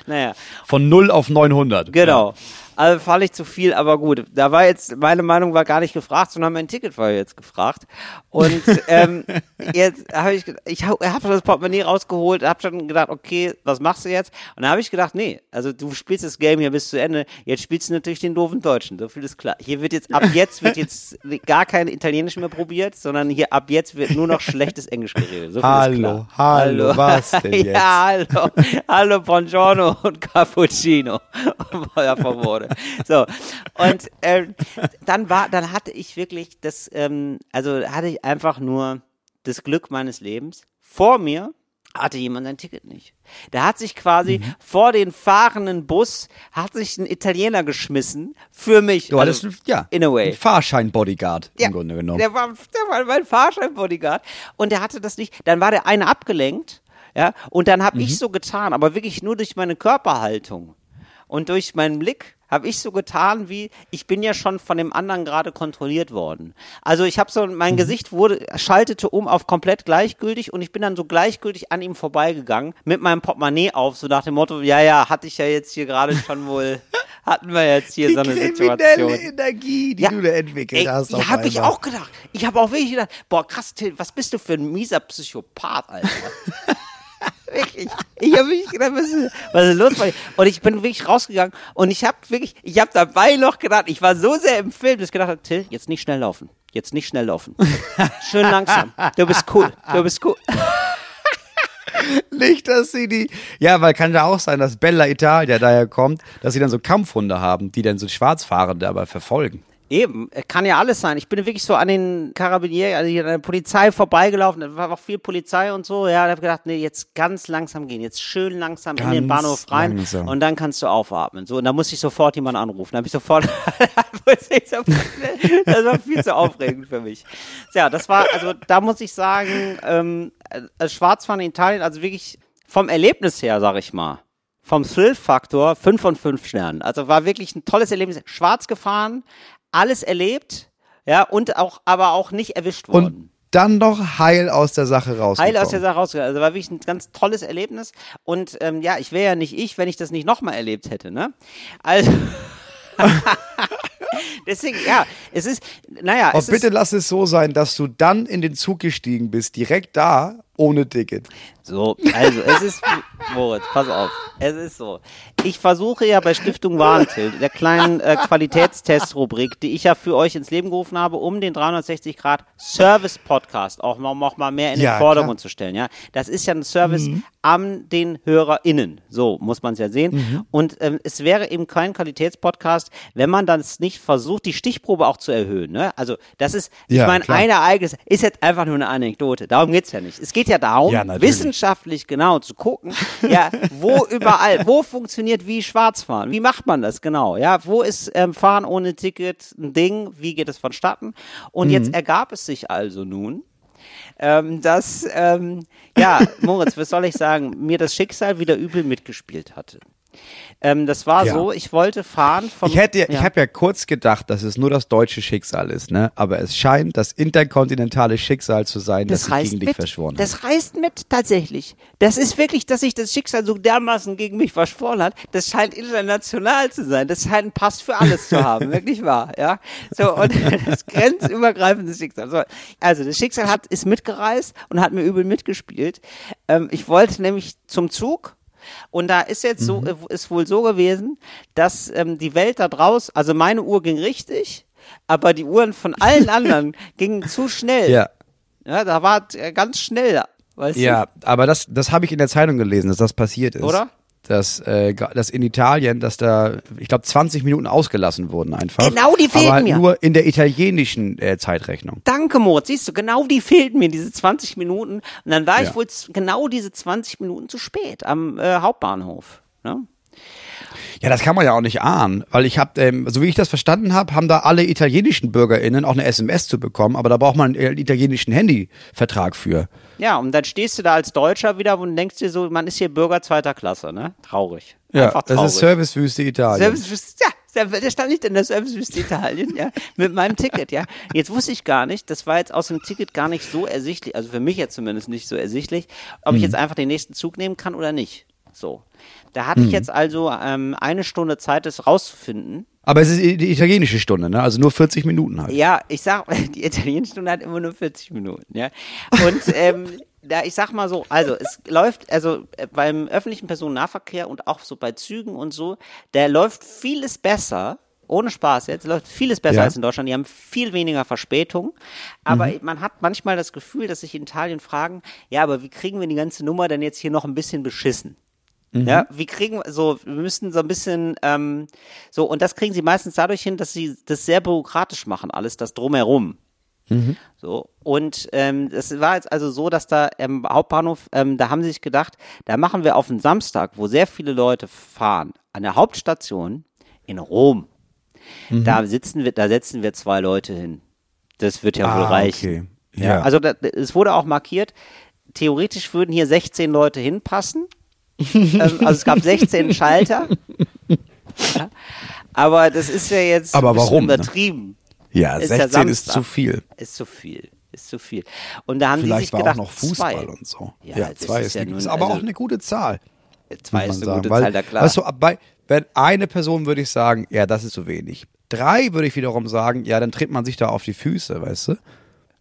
Speaker 5: Naja,
Speaker 4: Von 0 auf 900.
Speaker 5: Genau. Also fand ich zu viel, aber gut. Da war jetzt, meine Meinung war gar nicht gefragt, sondern mein Ticket war jetzt gefragt. Und *laughs* ähm, jetzt habe ich, ich habe hab das Portemonnaie rausgeholt, habe schon gedacht, okay, was machst du jetzt? Und dann habe ich gedacht, nee, also du spielst das Game hier bis zu Ende. Jetzt spielst du natürlich den doofen Deutschen. So viel ist klar. Hier wird jetzt, ab jetzt wird jetzt *laughs* gar kein Italienisch mehr probiert, sondern hier ab jetzt wird nur noch schlechtes Englisch geredet. So viel ist
Speaker 4: Hallo,
Speaker 5: klar.
Speaker 4: hallo, was denn *laughs* jetzt?
Speaker 5: Ja, hallo, hallo, Buongiorno und Cappuccino. Ja, verboten. So, und ähm, dann war, dann hatte ich wirklich das, ähm, also hatte ich einfach nur das Glück meines Lebens. Vor mir hatte jemand sein Ticket nicht. Der hat sich quasi
Speaker 4: Mhm.
Speaker 5: vor den fahrenden Bus, hat sich ein Italiener geschmissen für mich.
Speaker 4: Du hattest,
Speaker 5: Also,
Speaker 4: ja,
Speaker 5: in a way.
Speaker 4: einen Fahrschein-Bodyguard
Speaker 5: Ja,
Speaker 4: im Grunde genommen.
Speaker 5: Der war, der war mein Fahrschein-Bodyguard. Und der hatte das nicht. Dann war der eine abgelenkt. Ja, und dann habe
Speaker 4: Mhm.
Speaker 5: ich so getan, aber wirklich nur durch meine Körperhaltung und durch meinen Blick habe ich so getan, wie ich bin ja schon von dem anderen gerade kontrolliert worden. Also ich habe so
Speaker 4: Mhm.
Speaker 5: mein Gesicht wurde schaltete um auf komplett gleichgültig und ich bin dann so gleichgültig an ihm vorbeigegangen mit meinem Portemonnaie auf, so nach dem Motto, ja ja, hatte ich ja jetzt hier gerade schon wohl, *laughs* hatten wir jetzt hier so eine Situation.
Speaker 4: Energie, die
Speaker 5: Ja.
Speaker 4: du da entwickelt
Speaker 5: Ey,
Speaker 4: hast.
Speaker 5: ja, habe ich auch gedacht. Ich habe auch wirklich gedacht, boah, krass, Till, was bist du für ein mieser Psychopath, Alter. *laughs* wirklich. Ich habe wirklich gedacht, was ist, los? Und ich bin wirklich rausgegangen und ich habe wirklich, ich habe dabei noch gedacht, ich war so sehr im Film, dass ich gedacht habe, Till, jetzt nicht schnell laufen. Jetzt nicht schnell laufen. Schön langsam. Du bist cool. Du bist cool.
Speaker 4: Nicht, dass sie die. Ja, weil kann ja auch sein, dass Bella Italia daher kommt, dass sie dann so Kampfhunde haben, die dann so Schwarzfahrende aber verfolgen.
Speaker 5: Eben, äh, kann ja alles sein. Ich bin wirklich so an den Karabinieri, also hier an der Polizei vorbeigelaufen, da war auch viel Polizei und so, ja, da habe ich gedacht, nee, jetzt ganz langsam gehen, jetzt schön langsam in den
Speaker 4: Ganz
Speaker 5: Bahnhof rein
Speaker 4: langsam.
Speaker 5: und dann kannst du aufatmen. So, und da musste ich sofort jemanden anrufen. Da habe ich sofort, *laughs* musste ich sofort- das war viel zu aufregend für mich. Ja, das war, also da muss ich sagen, ähm, äh, Schwarzfahren in Italien, also wirklich vom Erlebnis her, sag ich mal, vom Thrill-Faktor 5 von 5 Sternen. Also war wirklich ein tolles Erlebnis. Schwarz gefahren, alles erlebt, ja, und auch, aber auch nicht erwischt worden.
Speaker 4: Und dann noch heil aus der Sache rausgekommen.
Speaker 5: Heil aus der Sache rausgegangen. Also war wirklich ein ganz tolles Erlebnis. Und ähm, ja, ich wäre ja nicht ich, wenn ich das nicht nochmal erlebt hätte, ne? Also. *laughs* Deswegen, ja, es ist, naja, es
Speaker 4: bitte
Speaker 5: ist,
Speaker 4: lass es so sein, dass du dann in den Zug gestiegen bist, direkt da, ohne Ticket.
Speaker 5: So, also es ist, Moritz, pass auf, es ist so. Ich versuche ja bei Stiftung Warentild, der kleinen äh, Qualitätstest-Rubrik, die ich ja für euch ins Leben gerufen habe, um den 360 Grad Service-Podcast auch noch, noch mal mehr in
Speaker 4: Ja,
Speaker 5: den Vordergrund
Speaker 4: klar. Mhm.
Speaker 5: zu stellen. Ja, Das ist ja ein Service an den HörerInnen, so muss man es ja sehen.
Speaker 4: Mhm.
Speaker 5: Und ähm, es wäre eben kein Qualitätspodcast, wenn man dann nicht versucht, die Stichprobe auch zu erhöhen. Ne? Also das ist, ich
Speaker 4: Ja,
Speaker 5: meine,
Speaker 4: klar.
Speaker 5: ein Ereignis ist jetzt einfach nur eine Anekdote. Darum geht's ja nicht. Es geht ja darum,
Speaker 4: Ja, natürlich.
Speaker 5: Wissenschaftlich genau zu gucken, ja, wo *laughs* überall, wo funktioniert wie Schwarzfahren? Wie macht man das genau? Ja, wo ist ähm, Fahren ohne Ticket ein Ding? Wie geht es vonstatten? Und jetzt
Speaker 4: Mhm.
Speaker 5: ergab es sich also nun, ähm, dass, ähm, ja, *laughs* Moritz, was soll ich sagen, mir das Schicksal wieder übel mitgespielt hatte. Ähm, das war
Speaker 4: Ja.
Speaker 5: so, ich wollte fahren vom.
Speaker 4: Ich hätte, ich
Speaker 5: ja.
Speaker 4: habe ja kurz gedacht, dass es nur das deutsche Schicksal ist, ne? Aber es scheint das interkontinentale Schicksal zu sein, das,
Speaker 5: Das
Speaker 4: sich
Speaker 5: reißt
Speaker 4: gegen dich
Speaker 5: mit.
Speaker 4: verschworen hat.
Speaker 5: Das reißt mit, tatsächlich. Das ist wirklich, dass sich das Schicksal so dermaßen gegen mich verschworen hat. Das scheint international zu sein. Das scheint einen Pass für alles zu haben. *laughs* wirklich wahr, ja. So, und *laughs* das grenzübergreifende Schicksal. So, also, das Schicksal hat, ist mitgereist und hat mir übel mitgespielt. Ähm, ich wollte nämlich zum Zug. Und da ist jetzt so,
Speaker 4: Mhm.
Speaker 5: äh, ist wohl so gewesen, dass ähm, die Welt da draußen, also meine Uhr ging richtig, aber die Uhren von allen *laughs* anderen gingen zu schnell.
Speaker 4: Ja.
Speaker 5: Ja, da war es, äh, ganz schnell, weißt
Speaker 4: Ja, aber das, das habe ich in der Zeitung gelesen, dass das passiert ist.
Speaker 5: Oder?
Speaker 4: Dass, äh, dass in Italien, dass da, ich glaube, 20 Minuten ausgelassen wurden einfach.
Speaker 5: Genau, die fehlten
Speaker 4: aber
Speaker 5: mir.
Speaker 4: nur in der italienischen äh, Zeitrechnung.
Speaker 5: Danke, Moritz. Siehst du, genau die fehlten mir, diese 20 Minuten. Und dann war
Speaker 4: Ja.
Speaker 5: ich wohl genau diese 20 Minuten zu spät am äh, Hauptbahnhof. Ne?
Speaker 4: Ja, das kann man ja auch nicht ahnen, weil ich habe, ähm, so wie ich das verstanden habe, haben da alle italienischen BürgerInnen auch eine SMS zu bekommen, aber da braucht man einen italienischen Handyvertrag für.
Speaker 5: Ja, und dann stehst du da als Deutscher wieder und denkst dir so, man ist hier Bürger zweiter Klasse, ne? Traurig.
Speaker 4: Ja,
Speaker 5: Einfach
Speaker 4: das
Speaker 5: traurig.
Speaker 4: ist Servicewüste Italien.
Speaker 5: Servicewüste, ja, der, der stand nicht in der Servicewüste Italien, ja, mit meinem Ticket, ja. Jetzt wusste ich gar nicht, das war jetzt aus dem Ticket gar nicht so ersichtlich, also für mich jetzt zumindest nicht so ersichtlich, ob ich
Speaker 4: Mhm.
Speaker 5: jetzt einfach den nächsten Zug nehmen kann oder nicht. So. Da hatte
Speaker 4: Mhm.
Speaker 5: ich jetzt also ähm, eine Stunde Zeit, das rauszufinden.
Speaker 4: Aber es ist die italienische Stunde, ne? Also nur 40 Minuten halt.
Speaker 5: Ja, ich sag, *laughs* die italienische Stunde hat immer nur 40 Minuten, ja. Und *laughs* ähm, da, ich sag mal so, also es läuft, also äh, beim öffentlichen Personennahverkehr und auch so bei Zügen und so, da läuft vieles besser. Ohne Spaß jetzt, läuft vieles besser
Speaker 4: Ja.
Speaker 5: als in Deutschland. Die haben viel weniger Verspätung. Aber man hat manchmal das Gefühl, dass sich in Italien fragen, ja, aber wie kriegen wir die ganze Nummer denn jetzt hier noch ein bisschen beschissen? Ja, wie kriegen so, wir müssen so ein bisschen, ähm, so, und das kriegen sie meistens dadurch hin, dass sie das sehr bürokratisch machen, alles das drumherum. So, und ähm, es war jetzt also so, dass da im Hauptbahnhof, ähm, da haben sie sich gedacht, da machen wir auf einen Samstag, wo sehr viele Leute fahren, an der Hauptstation in Rom. Da sitzen wir, da setzen wir zwei Leute hin. Das wird ja wohl
Speaker 4: Ah,
Speaker 5: reichen.
Speaker 4: okay.
Speaker 5: Ja.
Speaker 4: Ja.
Speaker 5: Also da, es wurde auch markiert, theoretisch würden hier 16 Leute hinpassen. Ähm, also es gab 16 *laughs* Schalter. Ja. Aber das ist ja jetzt
Speaker 4: Aber warum, ne?
Speaker 5: übertrieben.
Speaker 4: Ja,
Speaker 5: Ist ja
Speaker 4: 16 ist zu viel.
Speaker 5: Ist zu viel. Ist zu viel. Und da haben die
Speaker 4: Vielleicht
Speaker 5: sich
Speaker 4: war
Speaker 5: gedacht,
Speaker 4: auch noch Fußball
Speaker 5: zwei.
Speaker 4: und so.
Speaker 5: Ja,
Speaker 4: Ja, zwei
Speaker 5: ist
Speaker 4: ist,
Speaker 5: ja nun-
Speaker 4: ist aber
Speaker 5: also-
Speaker 4: auch eine gute Zahl.
Speaker 5: Zwei
Speaker 4: muss
Speaker 5: ist eine gute
Speaker 4: sagen.
Speaker 5: Zahl, da klar.
Speaker 4: Weißt du, bei, wenn eine Person würde ich sagen, ja, das ist zu wenig. Drei würde ich wiederum sagen, ja, dann tritt man sich da auf die Füße, weißt du?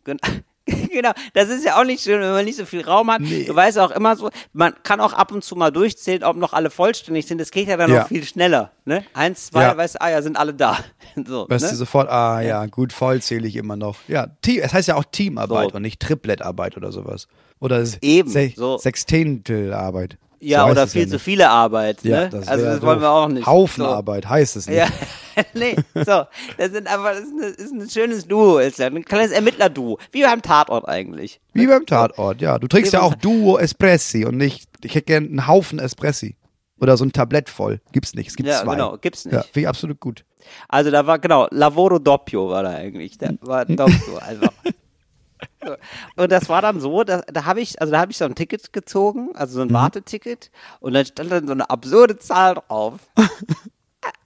Speaker 5: Gen- *laughs* Genau, das ist ja auch nicht schön, wenn man nicht so viel Raum hat.
Speaker 4: Nee.
Speaker 5: Du weißt auch immer so, man kann auch ab und zu mal durchzählen, ob noch alle vollständig sind. Das geht ja dann
Speaker 4: Ja.
Speaker 5: noch viel schneller. Ne? Eins, zwei,
Speaker 4: Ja.
Speaker 5: weißt du, ah ja, sind alle da. *laughs* So,
Speaker 4: Weißt
Speaker 5: ne?
Speaker 4: du sofort, ah ja, gut, voll zähle ich immer noch. Ja, Team, es heißt ja auch Teamarbeit
Speaker 5: So.
Speaker 4: und nicht Tripletarbeit oder sowas. Oder es-
Speaker 5: Eben,
Speaker 4: Se
Speaker 5: so.
Speaker 4: Sextentelarbeit.
Speaker 5: Ja,
Speaker 4: So
Speaker 5: oder viel
Speaker 4: ja
Speaker 5: zu viele Arbeit.
Speaker 4: Ja,
Speaker 5: ne?
Speaker 4: das
Speaker 5: also das wollen wir auch nicht.
Speaker 4: Haufenarbeit heißt es nicht.
Speaker 5: Ja, *laughs* nee, so. Das sind aber, das ist, eine, ist ein schönes Duo, ist ja ein kleines Ermittlerduo. Wie beim Tatort eigentlich.
Speaker 4: Wie beim Tatort, ja. Du trinkst
Speaker 5: Wie
Speaker 4: ja auch Duo Espressi und nicht, ich hätte gern einen Haufen Espressi. Oder so ein Tablett voll. Gibt's nicht. Es gibt
Speaker 5: Ja,
Speaker 4: zwei.
Speaker 5: genau, gibt's nicht.
Speaker 4: Ja, finde ich absolut gut.
Speaker 5: Also da war, genau, Lavoro Doppio war da eigentlich. Der war *laughs* Doppio, einfach. Und das war dann so, da, da habe ich, also da habe ich so ein Ticket gezogen, also so
Speaker 4: Mhm.
Speaker 5: ein Warteticket, und dann stand dann so eine absurde Zahl drauf. *laughs*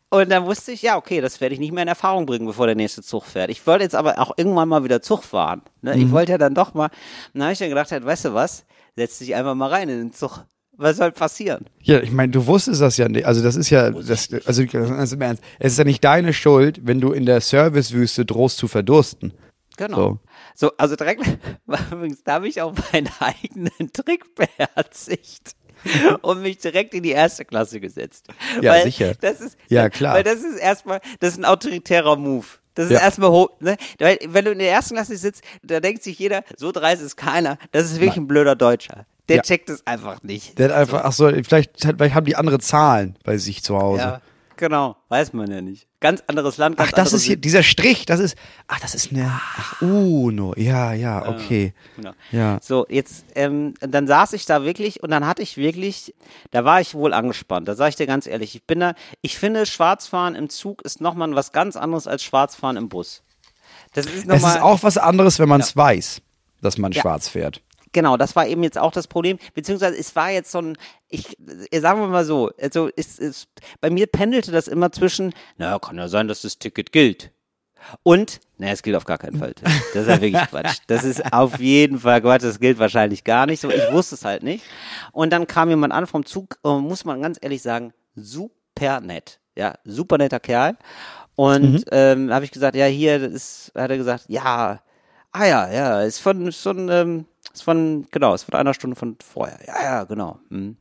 Speaker 5: Und dann wusste ich, ja, okay, das werde ich nicht mehr in Erfahrung bringen, bevor der nächste Zug fährt. Ich wollte jetzt aber auch irgendwann mal wieder Zug fahren. Ne?
Speaker 4: Mhm.
Speaker 5: Ich wollte ja dann doch mal, dann habe ich dann gedacht, halt, weißt du was, setz dich einfach mal rein in den Zug. Was soll passieren?
Speaker 4: Ja, ich meine, du wusstest das ja nicht. Also das ist ja, das, also, also im Ernst, es ist ja nicht deine Schuld, wenn du in der Servicewüste drohst zu verdursten.
Speaker 5: Genau.
Speaker 4: So.
Speaker 5: So, also direkt, *laughs* übrigens, da habe ich auch meinen eigenen Trick beherzigt und mich direkt in die erste Klasse gesetzt.
Speaker 4: Ja,
Speaker 5: weil
Speaker 4: sicher.
Speaker 5: Das ist,
Speaker 4: Ja, klar.
Speaker 5: Weil das ist erstmal, das ist ein autoritärer Move. Das ist
Speaker 4: Ja.
Speaker 5: erstmal hoch, ne? Weil, wenn du in der ersten Klasse sitzt, da denkt sich jeder, so dreist ist keiner. Das ist wirklich ein blöder Deutscher. Der
Speaker 4: Ja.
Speaker 5: checkt es einfach nicht.
Speaker 4: Der hat einfach, ach so, vielleicht, vielleicht haben die andere Zahlen bei sich zu Hause.
Speaker 5: Ja, genau. Weiß man ja nicht. Ganz anderes Land, ganz
Speaker 4: Ach, das ist hier, dieser Strich, das ist, ach, das ist eine, ach, Uno, ja, ja, okay.
Speaker 5: Genau.
Speaker 4: Ja.
Speaker 5: So, jetzt, ähm, dann saß ich da wirklich und dann hatte ich wirklich, da war ich wohl angespannt. Da sage ich dir ganz ehrlich, ich bin da, ich finde, Schwarzfahren im Zug ist nochmal was ganz anderes als Schwarzfahren im Bus. Das ist nochmal.
Speaker 4: ist auch was anderes, wenn man es weiß, dass man
Speaker 5: Ja.
Speaker 4: schwarz fährt.
Speaker 5: Genau, das war eben jetzt auch das Problem, beziehungsweise es war jetzt so ein, ich, äh, sagen wir mal so, also ist, ist, bei mir pendelte das immer zwischen, naja, kann ja sein, dass das Ticket gilt. Und, naja, es gilt auf gar keinen Fall. Das ist ja wirklich *laughs* Quatsch. Das ist auf jeden Fall Quatsch, das gilt wahrscheinlich gar nicht so. Ich wusste es halt nicht. Und dann kam jemand an vom Zug, äh, muss man ganz ehrlich sagen, super nett. Ja, super netter Kerl. Und ähm, habe ich gesagt, ja, hier das ist, hat er gesagt, ja, ah ja, ja, ist von, ist von, ähm, ist von, genau, ist von einer Stunde von vorher. Ja, ja, genau. Hm.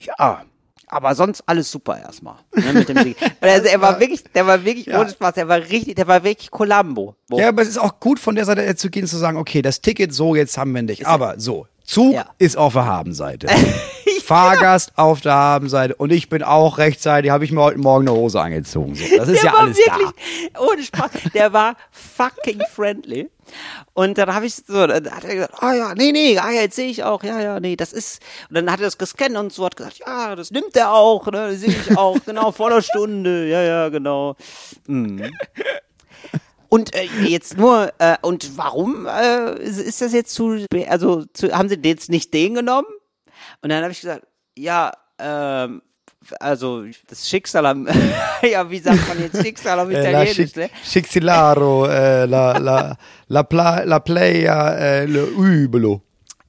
Speaker 5: Ja, aber sonst alles super erstmal. Ne, mit dem also *laughs* er war wirklich, der war wirklich
Speaker 4: Ja.
Speaker 5: ohne Spaß, der war richtig, der war wirklich Columbo. Wo-
Speaker 4: Ja, aber es ist auch gut von der Seite zu gehen, zu sagen, okay, das Ticket so, jetzt haben wir nicht. Aber so, Zug
Speaker 5: Ja.
Speaker 4: ist auf der Habenseite. *laughs* Fahrgast auf der Habenseite. Und ich bin auch rechtzeitig, habe ich mir heute Morgen eine Hose angezogen. So, das ist
Speaker 5: der
Speaker 4: ja
Speaker 5: war
Speaker 4: alles
Speaker 5: wirklich,
Speaker 4: da.
Speaker 5: ohne Spaß, der war fucking friendly. Und dann habe ich so, dann hat er gesagt, ah ja, nee, nee, ah ja, jetzt sehe ich auch, ja, ja, nee, das ist, und dann hat er das gescannt und so hat gesagt, ja, das nimmt er auch, ne, das sehe ich auch, genau, vor einer Stunde, ja, ja, genau. Mhm. Und äh, jetzt nur, äh, und warum äh, ist das jetzt zu, also zu, haben sie jetzt nicht den genommen? Und dann habe ich gesagt, ja, ähm, also das Schicksal am, *laughs* ja, wie sagt man jetzt Schicksal am
Speaker 4: Äh,
Speaker 5: Italienisch, ne?
Speaker 4: Schicksilaro, äh, la, la, la, pla, la playa, äh, le übelo.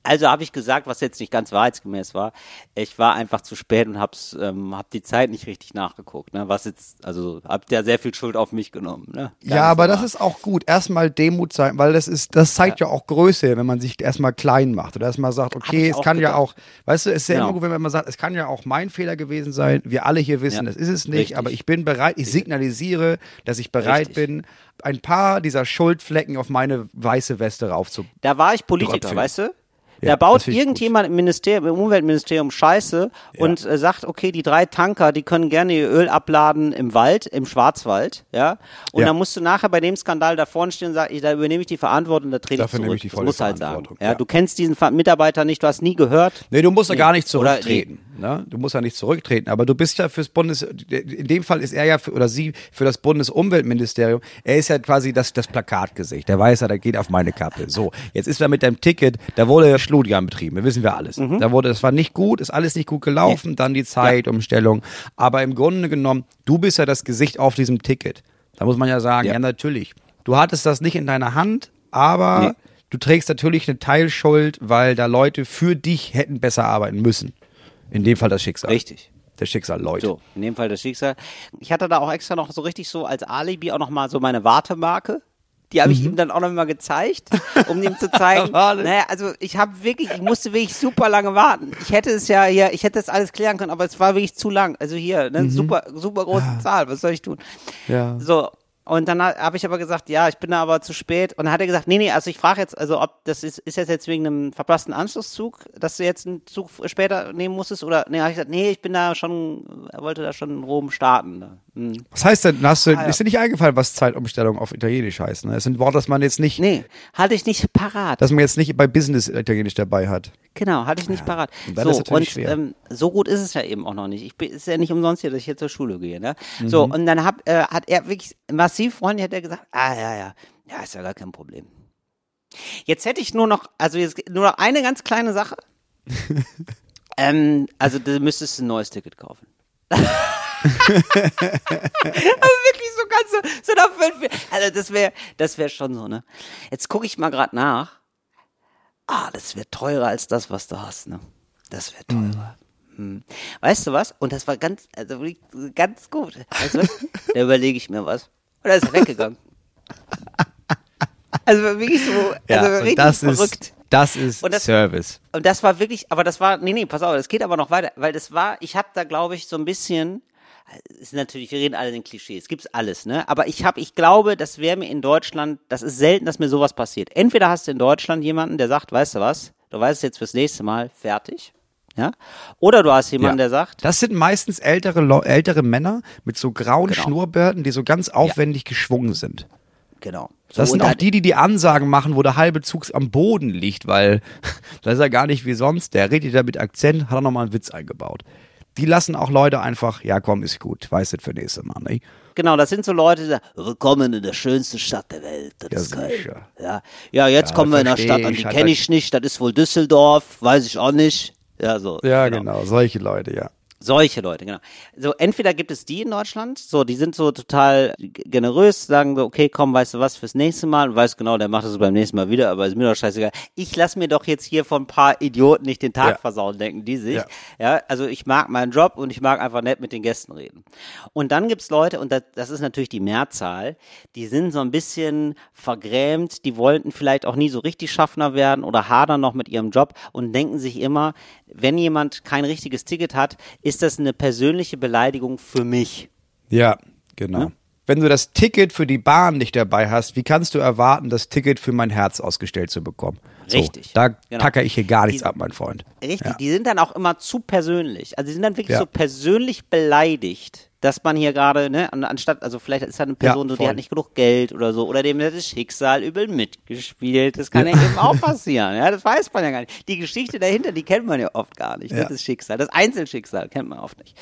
Speaker 5: Also habe ich gesagt, was jetzt nicht ganz wahrheitsgemäß war. Ich war einfach zu spät und hab's, ähm, hab die Zeit nicht richtig nachgeguckt. Ne? Was jetzt, also habt ihr sehr viel Schuld auf mich genommen. Ne?
Speaker 4: Ja, aber das ist auch gut. Erstmal Demut zeigen, weil das ist, das zeigt ja, auch Größe, wenn man sich erstmal klein macht oder erstmal sagt, okay, es kann ja
Speaker 5: gedacht.
Speaker 4: auch, weißt du, es ist ja
Speaker 5: Genau.
Speaker 4: immer gut, wenn man sagt, es kann ja auch mein Fehler gewesen sein. Wir alle hier wissen,
Speaker 5: Ja.
Speaker 4: das ist es nicht,
Speaker 5: Richtig.
Speaker 4: aber ich bin bereit, ich signalisiere, dass ich bereit
Speaker 5: Richtig.
Speaker 4: bin, ein paar dieser Schuldflecken auf meine weiße Weste raufzu.
Speaker 5: Da war ich Politiker, weißt du?
Speaker 4: Ja,
Speaker 5: da baut
Speaker 4: das
Speaker 5: irgendjemand im Ministerium, im Umweltministerium Scheiße und äh, sagt, okay, die drei Tanker, die können gerne ihr Öl abladen im Wald, im Schwarzwald, ja. Und
Speaker 4: Ja.
Speaker 5: dann musst du nachher bei dem Skandal da vorne stehen und sagen, ich, da übernehme ich die Verantwortung, da trete
Speaker 4: Dafür
Speaker 5: ich
Speaker 4: nehme
Speaker 5: zurück.
Speaker 4: ich die
Speaker 5: das
Speaker 4: volle
Speaker 5: du halt sagen. Ja,
Speaker 4: ja.
Speaker 5: du kennst diesen Mitarbeiter nicht, du hast nie gehört.
Speaker 4: Nee, du musst ja
Speaker 5: Nee.
Speaker 4: gar nicht zurücktreten. Ne? Du musst ja nicht zurücktreten. Aber du bist ja fürs Bundes, in dem Fall ist er ja für, oder sie für das Bundesumweltministerium. Er ist ja quasi das, das Plakatgesicht. Der weiß ja, der geht auf meine Kappe. So, jetzt ist er mit deinem Ticket, da wurde ja Schludjam betrieben. Das wissen wir alles.
Speaker 5: Mhm.
Speaker 4: Da wurde, das war nicht gut, ist alles nicht gut gelaufen. Dann die Zeitumstellung. Aber im Grunde genommen, du bist ja das Gesicht auf diesem Ticket. Da muss man ja sagen, ja,
Speaker 5: Ja.
Speaker 4: natürlich. Du hattest das nicht in deiner Hand, aber
Speaker 5: Nee.
Speaker 4: du trägst natürlich eine Teilschuld, weil da Leute für dich hätten besser arbeiten müssen. In dem Fall das Schicksal.
Speaker 5: Richtig.
Speaker 4: Das Schicksal, Leute.
Speaker 5: So, in dem Fall das Schicksal. Ich hatte da auch extra noch so richtig so als Alibi auch noch mal so meine Wartemarke. Die habe ich ihm dann auch noch mal gezeigt, um ihm zu zeigen. *laughs* Naja, also ich habe wirklich, ich musste wirklich super lange warten. Ich hätte es ja hier, ich hätte das alles klären können, aber es war wirklich zu lang. Also hier, ne, super, super große Zahl. Was soll ich tun?
Speaker 4: Ja.
Speaker 5: So. Und dann habe ich aber gesagt, ja, ich bin da aber zu spät. Und dann hat er gesagt, nee, nee, also ich frage jetzt, also ob das ist, ist das jetzt wegen einem verpassten Anschlusszug, dass du jetzt einen Zug später nehmen musstest? Oder nee, habe ich gesagt, nee, ich bin da schon, er wollte da schon in Rom starten. Ne? Hm.
Speaker 4: Was heißt denn, hast du,
Speaker 5: Ah, ja.
Speaker 4: ist dir nicht eingefallen, was Zeitumstellung auf Italienisch heißt? Ne? Das sind Worte, das man jetzt nicht,
Speaker 5: Nee, hatte ich nicht parat.
Speaker 4: dass man jetzt nicht bei Business Italienisch dabei hat.
Speaker 5: Genau, hatte ich nicht parat.
Speaker 4: Und dann
Speaker 5: So,
Speaker 4: ist
Speaker 5: und ähm, so gut ist es ja eben auch noch nicht. Ich bin, ist ja nicht umsonst hier, dass ich hier zur Schule gehe. Ne?
Speaker 4: Mhm.
Speaker 5: So, und dann hab, äh, hat er wirklich massiv freundlich hat er gesagt, ah ja, ja, ja, ist ja gar kein Problem. Jetzt hätte ich nur noch, also jetzt nur noch eine ganz kleine Sache. *laughs* ähm, also du müsstest ein neues Ticket kaufen. Aber *laughs* wirklich so ganz so, so nach fünf, also das wäre, das wäre schon so, ne? Jetzt gucke ich mal gerade nach. Ah, das wäre teurer als das, was du hast, ne? Das wäre teurer. Hm. Weißt du was? Und das war ganz, also ganz gut. Weißt du? *laughs* Da überlege ich mir was. Und da ist er weggegangen. Also wirklich so, also
Speaker 4: und
Speaker 5: richtig
Speaker 4: das
Speaker 5: verrückt.
Speaker 4: ist, das ist
Speaker 5: Und das-
Speaker 4: Service.
Speaker 5: Und das war wirklich, aber das war, nee, nee, pass auf, das geht aber noch weiter, weil das war, ich habe da, glaube ich, so ein bisschen, ist natürlich, wir reden alle in Klischees, gibt's alles, ne? Aber ich habe, ich glaube, das wäre mir in Deutschland, das ist selten, dass mir sowas passiert. Entweder hast du in Deutschland jemanden, der sagt, weißt du was, du weißt es jetzt fürs nächste Mal, fertig, ja? Oder du hast jemanden, der sagt,
Speaker 4: Das sind meistens ältere, ältere Männer mit so grauen
Speaker 5: Genau.
Speaker 4: Schnurrbärten, die so ganz aufwendig geschwungen sind.
Speaker 5: genau. So,
Speaker 4: Das sind auch die, die die Ansagen machen, wo der halbe Zug am Boden liegt, weil *laughs* das ist ja gar nicht wie sonst. Der redet da mit Akzent, hat auch nochmal einen Witz eingebaut. Die lassen auch Leute einfach, ja komm, ist gut, weiß es für nächstes Mal, ne?
Speaker 5: Genau, das sind so Leute, die sagen, willkommen in der schönsten Stadt der Welt. Das
Speaker 4: Ja,
Speaker 5: ist
Speaker 4: sicher.
Speaker 5: Ja, ja jetzt
Speaker 4: Ja,
Speaker 5: kommen wir in eine
Speaker 4: versteh
Speaker 5: Stadt an, die kenne ich nicht, das ist wohl Düsseldorf, weiß ich auch nicht. Ja, so.
Speaker 4: Ja, genau, solche Leute, ja.
Speaker 5: Solche Leute, genau. So, entweder gibt es die in Deutschland, so, die sind so total generös, sagen so, okay, komm, weißt du was, fürs nächste Mal, und weißt genau, der macht es beim nächsten Mal wieder, aber ist mir doch scheißegal. Ich lass mir doch jetzt hier von ein paar Idioten nicht den Tag
Speaker 4: Ja.
Speaker 5: versauen, denken die sich.
Speaker 4: Ja.
Speaker 5: Ja. also ich mag meinen Job und ich mag einfach nett mit den Gästen reden. Und dann gibt's Leute, und das, das ist natürlich die Mehrzahl, die sind so ein bisschen vergrämt, die wollten vielleicht auch nie so richtig Schaffner werden oder hadern noch mit ihrem Job und denken sich immer, wenn jemand kein richtiges Ticket hat, ist das eine persönliche Beleidigung für mich.
Speaker 4: Ja, genau. Wenn du das Ticket für die Bahn nicht dabei hast, wie kannst du erwarten, das Ticket für mein Herz ausgestellt zu bekommen? So,
Speaker 5: Richtig.
Speaker 4: Da
Speaker 5: Genau.
Speaker 4: tacker ich hier gar nichts
Speaker 5: Die-
Speaker 4: ab, mein Freund.
Speaker 5: Richtig,
Speaker 4: Ja.
Speaker 5: die sind dann auch immer zu persönlich. Also die sind dann wirklich
Speaker 4: Ja.
Speaker 5: so persönlich beleidigt, dass man hier gerade, ne, an- anstatt, also vielleicht ist da eine Person, so, die hat nicht genug Geld oder so, oder dem hat das Schicksal übel mitgespielt. Das kann ja, eben auch *laughs* passieren, ja, das weiß man ja gar nicht. Die Geschichte dahinter, die kennt man ja oft gar nicht, ne,
Speaker 4: Ja.
Speaker 5: das Schicksal, das Einzelschicksal kennt man oft nicht.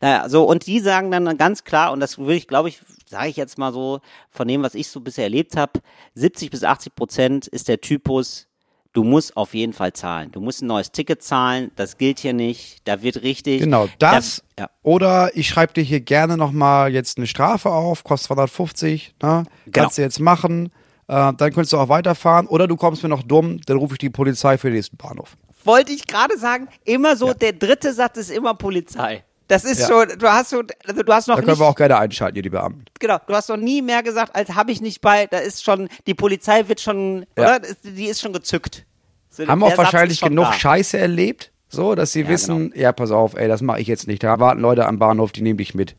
Speaker 5: Naja, so, und die sagen dann ganz klar, und das würde ich, glaube ich, sage ich jetzt mal so, von dem, was ich so bisher erlebt habe, 70 bis 80 Prozent ist der Typus, du musst auf jeden Fall zahlen. Du musst ein neues Ticket zahlen, das gilt hier nicht, da wird richtig.
Speaker 4: Genau, das.
Speaker 5: Da, ja.
Speaker 4: Oder ich schreibe dir hier gerne nochmal jetzt eine Strafe auf, kostet 250, ne?
Speaker 5: Genau.
Speaker 4: Kannst du jetzt machen. Äh, dann könntest du auch weiterfahren. Oder du kommst mir noch dumm, dann rufe ich die Polizei für den nächsten Bahnhof.
Speaker 5: Wollte ich gerade sagen, immer so, der dritte Satz ist immer Polizei. Das ist
Speaker 4: Ja.
Speaker 5: schon, du hast so, also du hast noch
Speaker 4: Da können
Speaker 5: nicht,
Speaker 4: wir auch gerne einschalten, hier die Beamten.
Speaker 5: genau, du hast noch nie mehr gesagt, als habe ich nicht bei, da ist schon, die Polizei wird schon,
Speaker 4: Ja.
Speaker 5: oder? Die ist schon gezückt. So,
Speaker 4: Haben auch wahrscheinlich
Speaker 5: schon
Speaker 4: genug
Speaker 5: da.
Speaker 4: Scheiße erlebt, so, dass sie wissen, ja, pass auf, ey, das mache ich jetzt nicht. Da warten Leute am Bahnhof, die nehmen dich mit.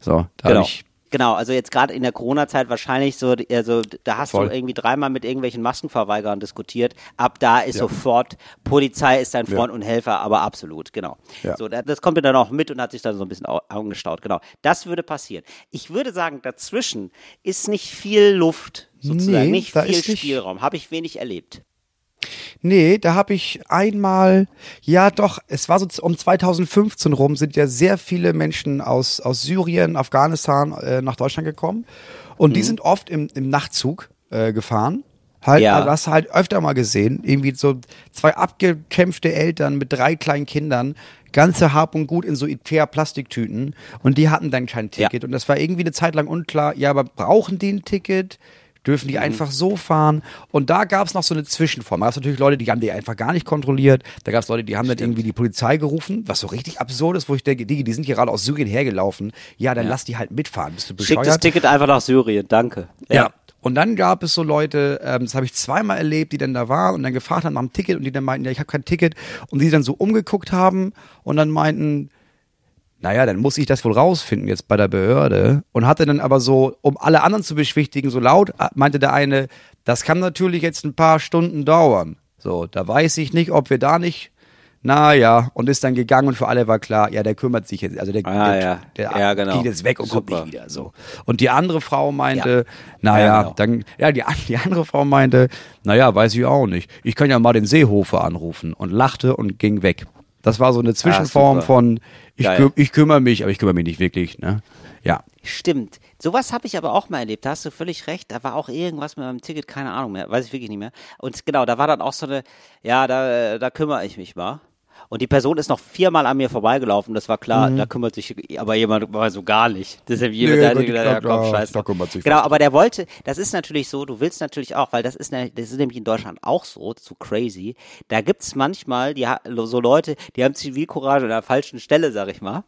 Speaker 4: So, da
Speaker 5: Genau.
Speaker 4: hab ich.
Speaker 5: Genau, also jetzt gerade in der Corona-Zeit wahrscheinlich so, also da hast
Speaker 4: Voll.
Speaker 5: du irgendwie dreimal mit irgendwelchen Maskenverweigerern diskutiert. Ab da ist sofort, Polizei ist dein Freund und Helfer, aber absolut, genau.
Speaker 4: Ja.
Speaker 5: So, da- das kommt mir dann auch mit und hat sich dann so ein bisschen au- Augen gestaut, genau. Das würde passieren. Ich würde sagen, dazwischen ist nicht viel Luft, sozusagen,
Speaker 4: Nee,
Speaker 5: nicht viel Spielraum. Habe ich wenig erlebt.
Speaker 4: Nee, da habe ich einmal, ja doch, es war so um 2015 rum, sind ja sehr viele Menschen aus, aus Syrien, Afghanistan äh, nach Deutschland gekommen. Und
Speaker 5: Mhm.
Speaker 4: die sind oft im, im Nachtzug äh, gefahren. Halt,
Speaker 5: Ja.
Speaker 4: also hast du halt öfter mal gesehen, irgendwie so zwei abgekämpfte Eltern mit drei kleinen Kindern, ganze Hab und Gut in so Ikea-Plastiktüten und die hatten dann kein
Speaker 5: Ja.
Speaker 4: Ticket. Und das war irgendwie eine Zeit lang unklar, ja, aber brauchen die ein Ticket? Dürfen
Speaker 5: Mhm.
Speaker 4: die einfach so fahren? Und da gab es noch so eine Zwischenform. Da gab es natürlich Leute, die haben die einfach gar nicht kontrolliert. Da gab es Leute, die haben dann irgendwie die Polizei gerufen, was so richtig absurd ist, wo ich denke, die, die sind hier gerade aus Syrien hergelaufen. Ja, dann lass die halt mitfahren. Bist du
Speaker 5: Schick das
Speaker 4: bescheuert?
Speaker 5: Ticket einfach nach Syrien, danke.
Speaker 4: Ja. Und dann gab es so Leute, ähm, das habe ich zweimal erlebt, die dann da waren und dann gefragt haben nach dem Ticket und die dann meinten, ja, ich habe kein Ticket. Und die dann so umgeguckt haben und dann meinten, naja, dann muss ich das wohl rausfinden jetzt bei der Behörde. Und hatte dann aber so, um alle anderen zu beschwichtigen, so laut, äh, meinte der eine, das kann natürlich jetzt ein paar Stunden dauern. So, da weiß ich nicht, ob wir da nicht, naja, und ist dann gegangen und für alle war klar, ja, der kümmert sich jetzt, also der,
Speaker 5: Ah,
Speaker 4: der,
Speaker 5: ja.
Speaker 4: der
Speaker 5: Ja, genau.
Speaker 4: geht jetzt weg und
Speaker 5: Super.
Speaker 4: kommt nicht wieder, so. Und die andere Frau meinte, naja,
Speaker 5: Ja, genau.
Speaker 4: dann, ja, die, *laughs* die andere Frau meinte, naja, weiß ich auch nicht. Ich kann ja mal den Seehofer anrufen und lachte und ging weg. Das war so eine Zwischenform
Speaker 5: Ah,
Speaker 4: von, ich, kü ich kümmere mich, aber ich kümmere mich nicht wirklich, ne? Ja.
Speaker 5: Stimmt. Sowas habe ich aber auch mal erlebt. Da hast du völlig recht. Da war auch irgendwas mit meinem Ticket, keine Ahnung mehr. Weiß ich wirklich nicht mehr. Und genau, da war dann auch so eine, ja, da, da kümmere ich mich mal. Und die Person ist noch viermal an mir vorbeigelaufen. Das war klar, da kümmert sich aber jemand mal so gar nicht. Deshalb jemand,
Speaker 4: Mhm. Nee,
Speaker 5: der
Speaker 4: gut,
Speaker 5: gedacht, ja,
Speaker 4: da-
Speaker 5: komm, scheiß
Speaker 4: da kümmert sich
Speaker 5: Genau, aber der wollte, das ist natürlich so, du willst natürlich auch, weil das ist, ne, das ist nämlich in Deutschland auch so, zu crazy. Da gibt's manchmal die, so Leute, die haben Zivilcourage an der falschen Stelle, sag ich mal.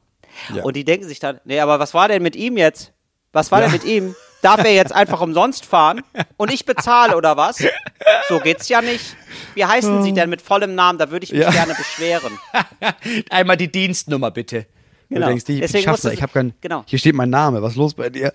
Speaker 4: Ja.
Speaker 5: Und die denken sich dann, nee, aber was war denn mit ihm jetzt? Was war denn mit ihm? *laughs* Darf er jetzt einfach umsonst fahren? Und ich bezahle oder was? So geht's ja nicht. Wie heißen Sie denn mit vollem Namen? Da würde ich mich
Speaker 4: Ja.
Speaker 5: gerne beschweren. *laughs*
Speaker 4: Einmal die Dienstnummer bitte.
Speaker 5: Genau.
Speaker 4: Du denkst, ich, ich
Speaker 5: Deswegen
Speaker 4: schaff's nicht, ich habe kein,
Speaker 5: genau.
Speaker 4: hier steht mein Name, was ist los bei dir?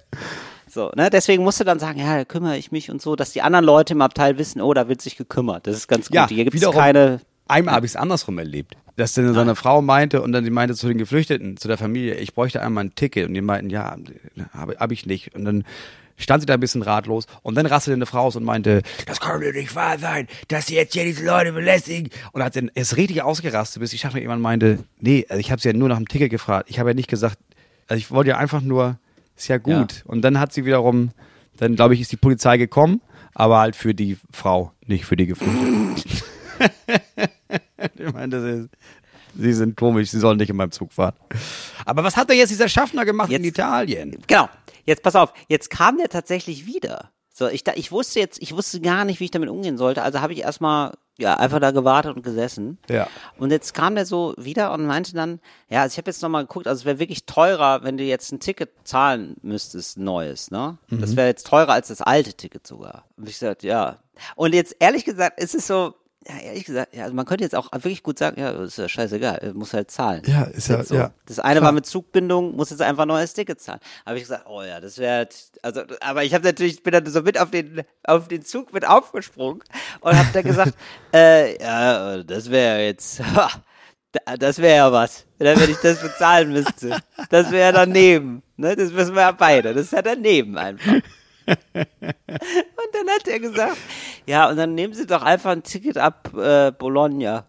Speaker 5: So, ne? Deswegen musst du dann sagen, ja, da kümmere ich mich und so, dass die anderen Leute im Abteil wissen, oh, da wird sich gekümmert. Das ist ganz gut.
Speaker 4: Ja,
Speaker 5: Hier gibt's
Speaker 4: wiederum-
Speaker 5: keine.
Speaker 4: Einmal habe ich es andersrum erlebt. Dass dann so eine Frau meinte und dann die meinte zu den Geflüchteten, zu der Familie, ich bräuchte einmal ein Ticket. Und die meinten, ja, habe hab ich nicht. Und dann stand sie da ein bisschen ratlos und dann rasselte eine Frau aus und meinte, das kann doch nicht wahr sein, dass sie jetzt hier diese Leute belästigen. Und hat dann erst richtig ausgerastet, bis die Schaffner jemand meinte, nee, also ich habe sie ja nur nach dem Ticket gefragt. Ich habe ja nicht gesagt, also ich wollte ja einfach nur, ist ja gut. Und dann hat sie wiederum, dann glaube ich, ist die Polizei gekommen, aber halt für die Frau, nicht für die Geflüchteten. *laughs* Ich meine, das ist, Sie sind komisch, Sie sollen nicht in meinem Zug fahren. Aber was hat denn jetzt dieser Schaffner gemacht in
Speaker 5: Jetzt-
Speaker 4: Italien?
Speaker 5: Genau. Jetzt pass auf. Jetzt kam der tatsächlich wieder. So, ich, da, ich wusste jetzt, ich wusste gar nicht, wie ich damit umgehen sollte. Also habe ich erstmal, ja, einfach da gewartet und gesessen.
Speaker 4: Ja.
Speaker 5: Und jetzt kam der so wieder und meinte dann, ja, also ich habe jetzt nochmal geguckt, also es wäre wirklich teurer, wenn du jetzt ein Ticket zahlen müsstest, neues, ne? Das wäre jetzt teurer als das alte Ticket sogar. Und ich gesagt, ja. Und jetzt ehrlich gesagt, ist es so, ja, ehrlich gesagt, ja, also man könnte jetzt auch wirklich gut sagen, ja, ist ja scheißegal, muss halt zahlen.
Speaker 4: Ja, ist ja-
Speaker 5: jetzt so.
Speaker 4: ja,
Speaker 5: Das eine
Speaker 4: klar.
Speaker 5: war mit Zugbindung, muss jetzt einfach ein neues Ticket zahlen. Habe ich gesagt, oh ja, das wäre, also, aber ich habe natürlich, bin dann so mit auf den, auf den Zug mit aufgesprungen und habe dann gesagt, *laughs* äh, ja, das wäre jetzt, ha, da- das wäre ja was, wenn ich das bezahlen müsste. Das wäre daneben, ne, das müssen wir ja beide, das ist ja daneben einfach. Und dann hat er gesagt, ja, und dann nehmen Sie doch einfach ein Ticket ab äh, Bologna.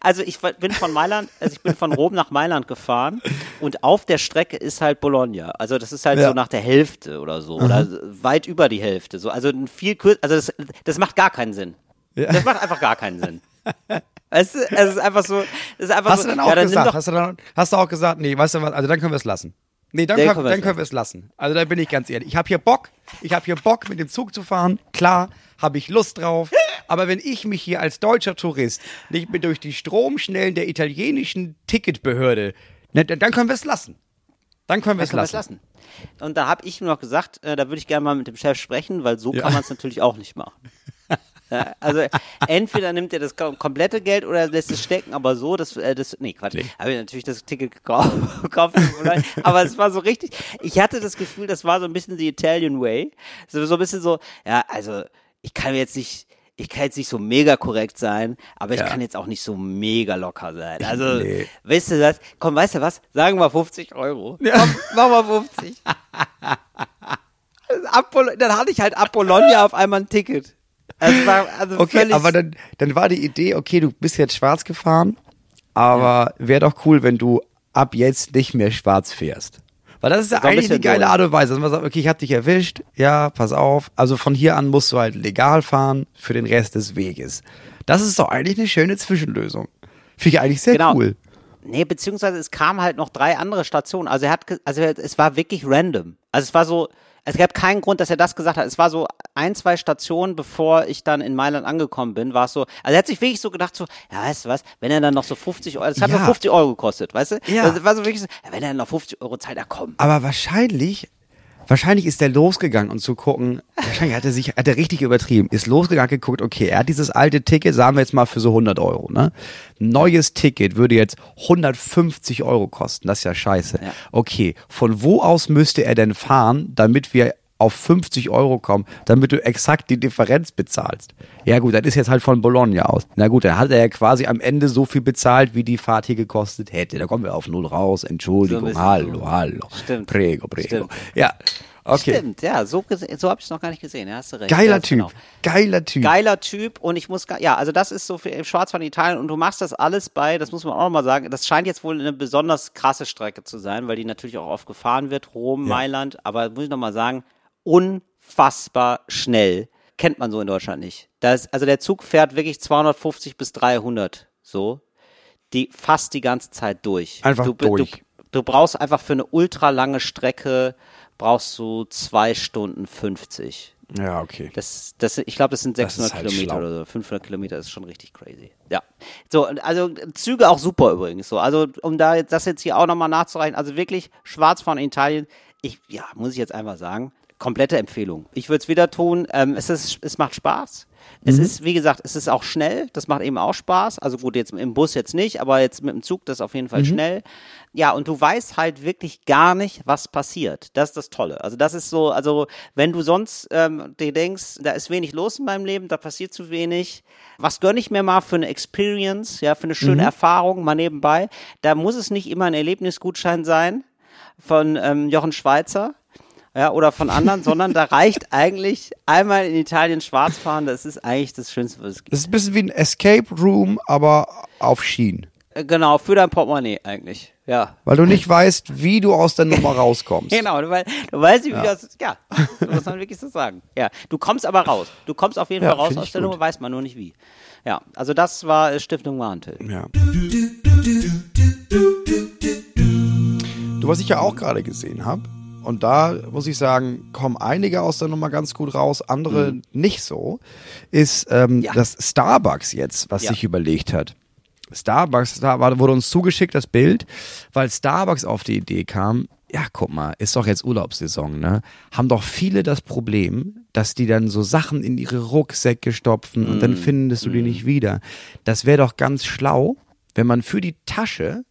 Speaker 5: Also ich bin von Mailand, also ich bin von Rom nach Mailand gefahren und auf der Strecke ist halt Bologna. Also das ist halt
Speaker 4: Ja.
Speaker 5: so nach der Hälfte oder so oder weit über die Hälfte. So, also viel kürzer, also das, das macht gar keinen Sinn.
Speaker 4: Ja.
Speaker 5: Das macht einfach gar keinen Sinn. Weißt du, es ist einfach so, es ist einfach
Speaker 4: Hast
Speaker 5: so,
Speaker 4: du dann auch
Speaker 5: ja, dann nimm
Speaker 4: gesagt,
Speaker 5: doch,
Speaker 4: hast du, dann, hast du auch gesagt, nee, weißt du was, also dann können wir es lassen. Nee, dann, können, dann
Speaker 5: es
Speaker 4: können wir es lassen. Also da bin ich ganz ehrlich. Ich habe hier Bock, ich habe hier Bock, mit dem Zug zu fahren. Klar, habe ich Lust drauf. *laughs* Aber wenn ich mich hier als deutscher Tourist nicht mehr durch die Stromschnellen der italienischen Ticketbehörde, ne, dann können wir es lassen. Dann können wir es lassen.
Speaker 5: lassen. Und da habe ich ihm noch gesagt, äh, da würde ich gerne mal mit dem Chef sprechen, weil so
Speaker 4: Ja.
Speaker 5: kann man es natürlich auch nicht machen. *laughs* Ja, also entweder nimmt er das kom- komplette Geld oder lässt es stecken, aber so, das, äh, das nee, Quatsch. Habe ich natürlich das Ticket gekau- *laughs* gekauft, aber es war so richtig, ich hatte das Gefühl, das war so ein bisschen the Italian way. So, so ein bisschen so, ja, also ich kann jetzt nicht, ich kann jetzt nicht so mega korrekt sein, aber ich
Speaker 4: Ja.
Speaker 5: kann jetzt auch nicht so mega locker sein. Also,
Speaker 4: Nee.
Speaker 5: weißt du das? Komm, weißt du was? Sagen wir 50 Euro. Komm, mach mal 50. Apol dann hatte ich halt Apollonia auf einmal ein Ticket. Also war also
Speaker 4: Okay,
Speaker 5: völlig,
Speaker 4: aber dann, dann war die Idee, okay, du bist jetzt schwarz gefahren, aber wäre doch cool, wenn du ab jetzt nicht mehr schwarz fährst. Weil das ist ja
Speaker 5: So
Speaker 4: eigentlich eine geile. Art und Weise, dass man sagt, okay, ich hab dich erwischt, ja, pass auf. Also von hier an musst du halt legal fahren für den Rest des Weges. Das ist doch eigentlich eine schöne Zwischenlösung. Finde ich eigentlich sehr
Speaker 5: Genau.
Speaker 4: cool.
Speaker 5: Nee, beziehungsweise es kamen halt noch drei andere Stationen. Also er hat, also es war wirklich random. Also es war so, es gab keinen Grund, dass er das gesagt hat. Es war so ein, zwei Stationen, bevor ich dann in Mailand angekommen bin, war es so, also er hat sich wirklich so gedacht, so, ja, weißt du was, wenn er dann noch so 50 Euro, das hat
Speaker 4: Ja.
Speaker 5: nur 50 Euro gekostet, weißt du?
Speaker 4: Ja.
Speaker 5: Also es war so wirklich so, wenn er dann noch 50 Euro zahlt, ja komm.
Speaker 4: Aber wahrscheinlich, wahrscheinlich ist der losgegangen und zu gucken, wahrscheinlich hat er sich, hat er richtig übertrieben, ist losgegangen geguckt, okay, er hat dieses alte Ticket, sagen wir jetzt mal für so 100 Euro, ne? Neues Ticket würde jetzt 150 Euro kosten, das ist ja scheiße.
Speaker 5: Ja.
Speaker 4: Okay, von wo aus müsste er denn fahren, damit wir auf 50 Euro kommen, damit du exakt die Differenz bezahlst. Ja gut, das ist jetzt halt von Bologna aus. Na gut, dann hat er ja quasi am Ende so viel bezahlt, wie die Fahrt hier gekostet hätte. Da kommen wir auf null raus. Entschuldigung,
Speaker 5: bisschen
Speaker 4: hallo,
Speaker 5: so.
Speaker 4: hallo.
Speaker 5: Stimmt.
Speaker 4: Prego, prego.
Speaker 5: Stimmt.
Speaker 4: Ja, okay.
Speaker 5: Stimmt, ja, so, so habe ich es noch gar nicht gesehen, ja, hast du recht.
Speaker 4: Geiler
Speaker 5: ja,
Speaker 4: Typ.
Speaker 5: genau.
Speaker 4: Geiler Typ.
Speaker 5: Geiler Typ und ich muss, ja, also das ist so für Schwarzfahren Italien und du machst das alles bei, das muss man auch noch mal sagen, das scheint jetzt wohl eine besonders krasse Strecke zu sein, weil die natürlich auch oft gefahren wird, Rom, Mailand, aber muss ich noch mal sagen, unfassbar schnell. Kennt man so in Deutschland nicht. Das, also der Zug fährt wirklich 250 bis 300, so, die fast die ganze Zeit durch.
Speaker 4: Einfach
Speaker 5: du,
Speaker 4: durch.
Speaker 5: Du, du brauchst einfach für eine ultra lange Strecke, brauchst du zwei Stunden 50.
Speaker 4: Ja, okay.
Speaker 5: Das, das, ich glaube, das sind
Speaker 4: Das
Speaker 5: 600
Speaker 4: ist halt
Speaker 5: Kilometer
Speaker 4: schlau.
Speaker 5: oder so. 500 Kilometer ist schon richtig crazy. Ja. So, also Züge auch super übrigens. So, also um da jetzt, das jetzt hier auch nochmal nachzureichen, also wirklich Schwarzfahren in Italien, ich, ja, muss ich jetzt einfach sagen, komplette Empfehlung. Ich würde es wieder tun. Ähm, es ist, es macht Spaß.
Speaker 4: Mhm.
Speaker 5: Es ist, wie gesagt, es ist auch schnell. Das macht eben auch Spaß. Also gut, jetzt im Bus jetzt nicht, aber jetzt mit dem Zug, das ist auf jeden Fall
Speaker 4: Mhm.
Speaker 5: schnell. Ja, und du weißt halt wirklich gar nicht, was passiert. Das ist das Tolle. Also das ist so, also wenn du sonst ähm, dir denkst, da ist wenig los in meinem Leben, da passiert zu wenig, was gönne ich mir mal für eine Experience, ja, für eine schöne Erfahrung mal nebenbei, da muss es nicht immer ein Erlebnisgutschein sein von ähm, Jochen Schweizer. Ja, oder von anderen, sondern da reicht eigentlich einmal in Italien schwarz fahren, das ist eigentlich das Schönste, was es gibt.
Speaker 4: Das ist ein bisschen wie ein Escape Room, aber auf Schienen.
Speaker 5: Äh, Genau, für dein Portemonnaie eigentlich. Ja.
Speaker 4: Weil du nicht weißt, wie du aus der Nummer rauskommst. *laughs*
Speaker 5: Genau, du, wei- du weißt nicht, wie das ja, das muss man wirklich so sagen. Ja, du kommst aber raus. Du kommst auf jeden
Speaker 4: Ja,
Speaker 5: Fall raus aus der
Speaker 4: gut.
Speaker 5: Nummer, weiß man nur nicht wie. Ja, also das war äh, Stiftung Warntil.
Speaker 4: Ja. Du, was ich ja auch gerade gesehen habe, und da muss ich sagen, kommen einige aus der Nummer ganz gut raus, andere nicht so, ist ähm,
Speaker 5: Mhm. Ja.
Speaker 4: das Starbucks jetzt, was
Speaker 5: Ja.
Speaker 4: sich überlegt hat. Starbucks, da wurde uns zugeschickt das Bild, weil Starbucks auf die Idee kam, ja, guck mal, ist doch jetzt Urlaubssaison, ne? Haben doch viele das Problem, dass die dann so Sachen in ihre Rucksäcke stopfen und
Speaker 5: Mm,
Speaker 4: dann findest du die nicht wieder. Das wäre doch ganz schlau, wenn man für die Tasche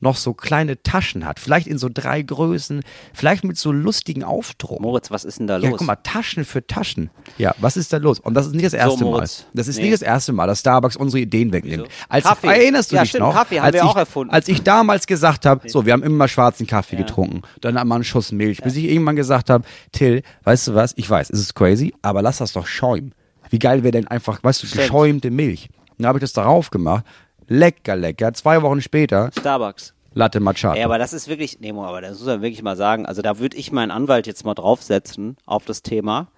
Speaker 4: noch so kleine Taschen hat. Vielleicht in so drei Größen, vielleicht mit so lustigen Aufdrucken.
Speaker 5: Moritz, was ist denn da
Speaker 4: Ja,
Speaker 5: los?
Speaker 4: guck mal, Taschen für Taschen. Ja, was ist da los? Und das ist nicht das erste Mal.
Speaker 5: Moritz.
Speaker 4: Das ist
Speaker 5: Nee.
Speaker 4: nicht das erste Mal, dass Starbucks unsere Ideen wegnimmt. Als
Speaker 5: Kaffee.
Speaker 4: erinnerst du
Speaker 5: Ja,
Speaker 4: dich
Speaker 5: stimmt,
Speaker 4: noch?
Speaker 5: Kaffee haben wir
Speaker 4: ich,
Speaker 5: auch erfunden.
Speaker 4: Als ich damals gesagt habe, so, wir haben immer schwarzen Kaffee getrunken, dann haben wir einen Schuss Milch, bis ich irgendwann gesagt habe, Till, weißt du was? Ich weiß, es ist crazy, aber lass das doch schäumen. Wie geil wäre denn einfach, weißt du,
Speaker 5: Stimmt.
Speaker 4: geschäumte Milch? Dann habe ich das darauf gemacht. Lecker, lecker. Zwei Wochen später
Speaker 5: Starbucks.
Speaker 4: Latte Macchiato.
Speaker 5: Ja, aber das ist wirklich, nee, Mo, aber das muss man wirklich mal sagen. Also da würde ich meinen Anwalt jetzt mal draufsetzen auf das Thema,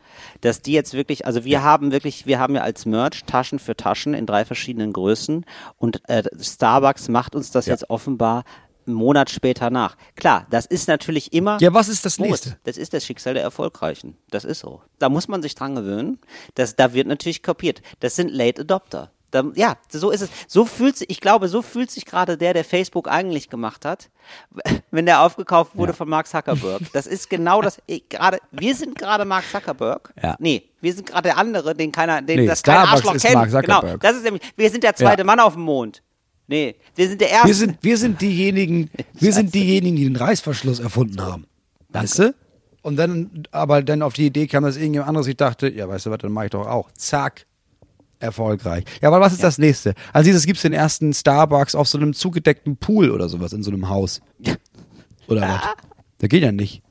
Speaker 5: dass die jetzt wirklich, also wir haben wirklich, wir haben ja als Merch Taschen für Taschen in drei verschiedenen Größen und äh, Starbucks macht uns das jetzt offenbar einen Monat später nach. Klar, das ist natürlich immer.
Speaker 4: ja, was ist das
Speaker 5: Moritz,
Speaker 4: nächste?
Speaker 5: das ist das Schicksal der Erfolgreichen. Das ist so. Da muss man sich dran gewöhnen. Das, da wird natürlich kopiert. Das sind Late Adopter. Da, ja, so ist es. So fühlt sich, ich glaube, so fühlt sich gerade der, der Facebook eigentlich gemacht hat, *laughs* wenn der aufgekauft wurde von Mark Zuckerberg. Das ist genau das. ich- Gerade, wir sind gerade Mark Zuckerberg.
Speaker 4: Ja.
Speaker 5: Nee, wir sind gerade der andere, den keiner, den
Speaker 4: Nee,
Speaker 5: das kein Arschloch
Speaker 4: ist
Speaker 5: kennt. Genau. Das ist nämlich. Wir sind der zweite
Speaker 4: Ja.
Speaker 5: Mann auf dem Mond. Nee, wir sind der erste.
Speaker 4: Wir sind, wir sind diejenigen, *laughs* wir sind diejenigen, die den Reißverschluss erfunden haben. Weißt du? Und dann, aber dann auf die Idee kam, dass irgendjemand anderes sich dachte, ja, weißt du was, dann mache ich doch auch. Zack. Erfolgreich. Ja, aber was ist das nächste? Also dieses gibt's den ersten Starbucks auf so einem zugedeckten Pool oder sowas in so einem Haus. Oder was? Das geht ja nicht.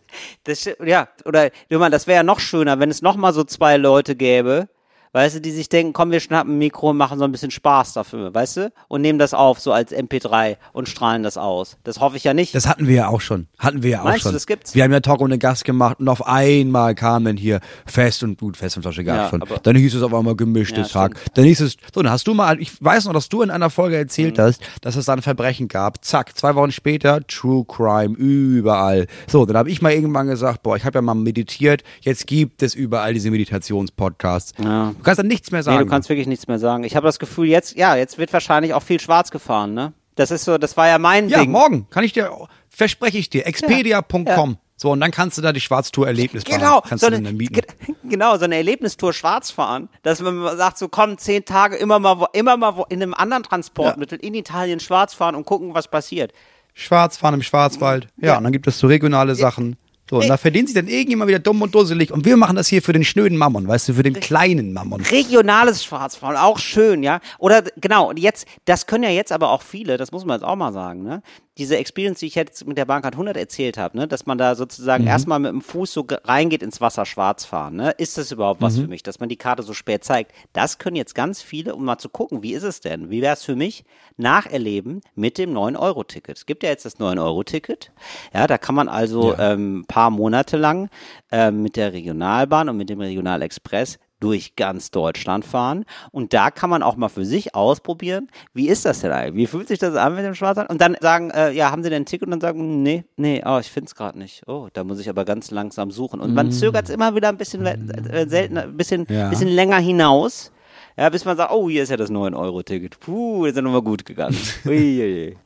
Speaker 5: Das, ja, oder Jürgen, das wäre ja noch schöner, wenn es noch mal so zwei Leute gäbe, weißt du, die sich denken, komm, wir schnappen ein Mikro und machen so ein bisschen Spaß dafür, weißt du? Und nehmen das auf, so als MP3 und strahlen das aus. Das hoffe ich ja nicht.
Speaker 4: Das hatten wir ja auch schon. Hatten wir ja auch
Speaker 5: Meinst du,
Speaker 4: schon.
Speaker 5: das gibt's?
Speaker 4: Wir haben ja Talk ohne Gast gemacht und auf einmal kam dann hier Fest und gut, Fest und Flasche gab
Speaker 5: Ja,
Speaker 4: schon. Dann hieß es auf einmal gemischtes
Speaker 5: Ja,
Speaker 4: Hack. Dann hieß es, so, dann hast du mal, ich weiß noch, dass du in einer Folge erzählt
Speaker 5: Mhm.
Speaker 4: hast, dass es da ein Verbrechen gab. Zack, zwei Wochen später, True Crime überall. So, dann habe ich mal irgendwann gesagt, boah, ich habe ja mal meditiert, jetzt gibt es überall diese Meditationspodcasts.
Speaker 5: Ja.
Speaker 4: Du kannst dann nichts mehr
Speaker 5: nee,
Speaker 4: sagen.
Speaker 5: du kannst wirklich nichts mehr sagen. Ich habe das Gefühl, jetzt, ja, jetzt wird wahrscheinlich auch viel schwarz gefahren, ne? Das ist so, das war ja mein
Speaker 4: ja,
Speaker 5: Ding.
Speaker 4: morgen kann ich dir, verspreche ich dir, expedia.com. So, und dann kannst du da die Schwarztour-Erlebnis
Speaker 5: Genau,
Speaker 4: fahren. Kannst
Speaker 5: so
Speaker 4: du
Speaker 5: eine,
Speaker 4: mieten.
Speaker 5: ge- *laughs* genau, so eine Erlebnistour schwarz fahren, dass man sagt, so komm, zehn Tage immer mal, wo, immer mal wo, in einem anderen Transportmittel in Italien schwarz fahren und gucken, was passiert.
Speaker 4: Schwarz fahren im Schwarzwald. Ja, und dann gibt es so regionale Sachen. So, und da verdient sich dann irgendjemand wieder dumm und dusselig. Und wir machen das hier für den schnöden Mammon, weißt du, für den kleinen Mammon.
Speaker 5: Regionales Schwarzfahren, auch schön, ja. Oder genau, und jetzt, das können ja jetzt aber auch viele, das muss man jetzt auch mal sagen, ne? Diese Experience, die ich jetzt mit der Bankcard 100 erzählt habe, ne, dass man da sozusagen
Speaker 4: Mhm.
Speaker 5: erstmal mit dem Fuß so ge- reingeht ins Wasser schwarz fahren, ne? Ist das überhaupt
Speaker 4: Mhm.
Speaker 5: was für mich, dass man die Karte so spät zeigt? Das können jetzt ganz viele, um mal zu gucken, wie ist es denn? Wie wäre es für mich? Nacherleben mit dem 9-Euro-Ticket. Es gibt ja jetzt das 9-Euro-Ticket. Ja, da kann man also ähm, paar Monate lang ähm, mit der Regionalbahn und mit dem Regionalexpress durch ganz Deutschland fahren. Und da kann man auch mal für sich ausprobieren, wie ist das denn eigentlich? Wie fühlt sich das an mit dem Schwarzfahren? Und dann sagen, äh, ja, haben Sie denn ein Ticket? Und dann sagen, nee, nee, oh, ich finde es gerade nicht. Oh, da muss ich aber ganz langsam suchen. Und man zögert es immer wieder ein bisschen we- äh, seltener, ein bisschen,
Speaker 4: Ja.
Speaker 5: bisschen länger hinaus. Ja, bis man sagt, oh, hier ist ja das 9-Euro-Ticket. Puh, ist ja nochmal gut gegangen. *laughs* Uiuiui.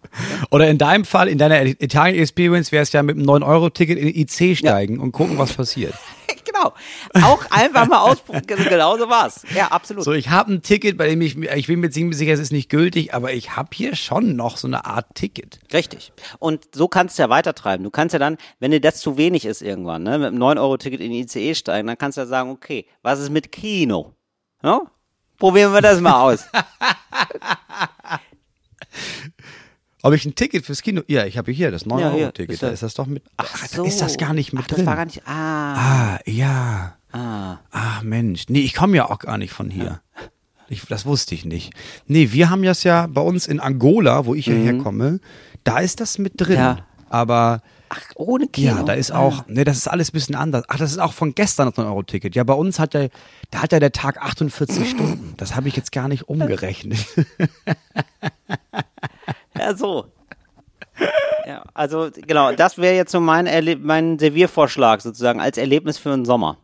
Speaker 4: Oder in deinem Fall, in deiner Italien-Experience, wäre es ja mit einem 9-Euro-Ticket in IC steigen und gucken, was passiert. *laughs*
Speaker 5: genau. Auch einfach mal ausprobieren. *laughs* Genau so war's. Ja, absolut.
Speaker 4: So, ich habe ein Ticket, bei dem ich, ich bin mir ziemlich sicher, es ist nicht gültig, aber ich habe hier schon noch so eine Art Ticket.
Speaker 5: Richtig. Und so kannst du ja weitertreiben. Du kannst ja dann, wenn dir das zu wenig ist irgendwann, ne, mit einem 9-Euro-Ticket in die ICE steigen, dann kannst du ja sagen, okay, was ist mit Kino? Ja? Probieren wir das mal aus. *laughs*
Speaker 4: Ob ich ein Ticket fürs Kino? Ja, ich habe hier das
Speaker 5: Ja, hier,
Speaker 4: 9-Euro-Ticket.
Speaker 5: ist
Speaker 4: da
Speaker 5: ja-
Speaker 4: ist das doch mit.
Speaker 5: Ach
Speaker 4: da
Speaker 5: so.
Speaker 4: Ist das gar nicht mit
Speaker 5: Ach, das
Speaker 4: drin?
Speaker 5: war gar nicht, ah,
Speaker 4: ah, ja.
Speaker 5: ah.
Speaker 4: Ach Mensch, nee, ich komme ja auch gar nicht von hier. Ich, das wusste ich nicht. Nee, wir haben das ja bei uns in Angola, wo ich ja herkomme, da ist das mit drin.
Speaker 5: Mhm. Ja.
Speaker 4: Aber
Speaker 5: Ach, ohne Kino?
Speaker 4: ja, da ist
Speaker 5: Ah.
Speaker 4: auch, nee, das ist alles ein bisschen anders. Ach, das ist auch von gestern das 9-Euro-Ticket. Ja, bei uns hat der, da hat ja der Tag 48 *laughs* Stunden. Das habe ich jetzt gar nicht umgerechnet. *laughs*
Speaker 5: Ja, so. Ja, also genau, das wäre jetzt so mein, Erle mein Serviervorschlag sozusagen als Erlebnis für den Sommer.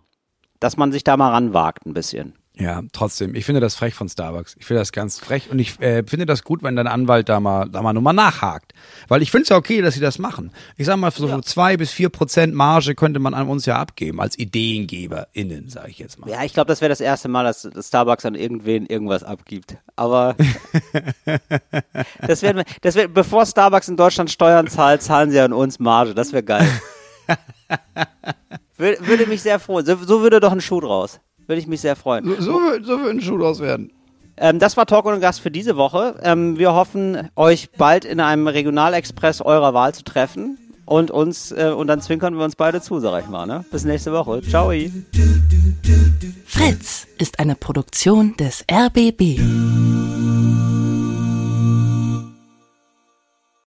Speaker 5: Dass man sich da mal ranwagt ein bisschen.
Speaker 4: Ja, trotzdem. Ich finde das frech von Starbucks. Ich finde das ganz frech und ich äh, finde das gut, wenn dein Anwalt da mal, da mal nochmal nachhakt. Weil ich finde es ja okay, dass sie das machen. Ich sag mal, so ja. zwei bis vier Prozent Marge könnte man an uns ja abgeben, als IdeengeberInnen, sage ich jetzt mal.
Speaker 5: Ja, ich glaube, das wäre das erste Mal, dass Starbucks an irgendwen irgendwas abgibt. Aber *laughs* das wäre, das wär, bevor Starbucks in Deutschland Steuern zahlt, zahlen sie an uns Marge. Das wäre geil. *laughs* würde mich sehr freuen. So, so würde doch ein Schuh draus. Würde ich mich sehr freuen.
Speaker 4: So, so, so würde ein Schuh draus werden.
Speaker 5: Ähm, das war Talk und Gast für diese Woche. Ähm, wir hoffen, euch bald in einem Regionalexpress eurer Wahl zu treffen. Und uns, äh, und dann zwinkern wir uns beide zu, sag ich mal. Ne? Bis nächste Woche. Ciao.
Speaker 1: Fritz ist eine Produktion des RBB.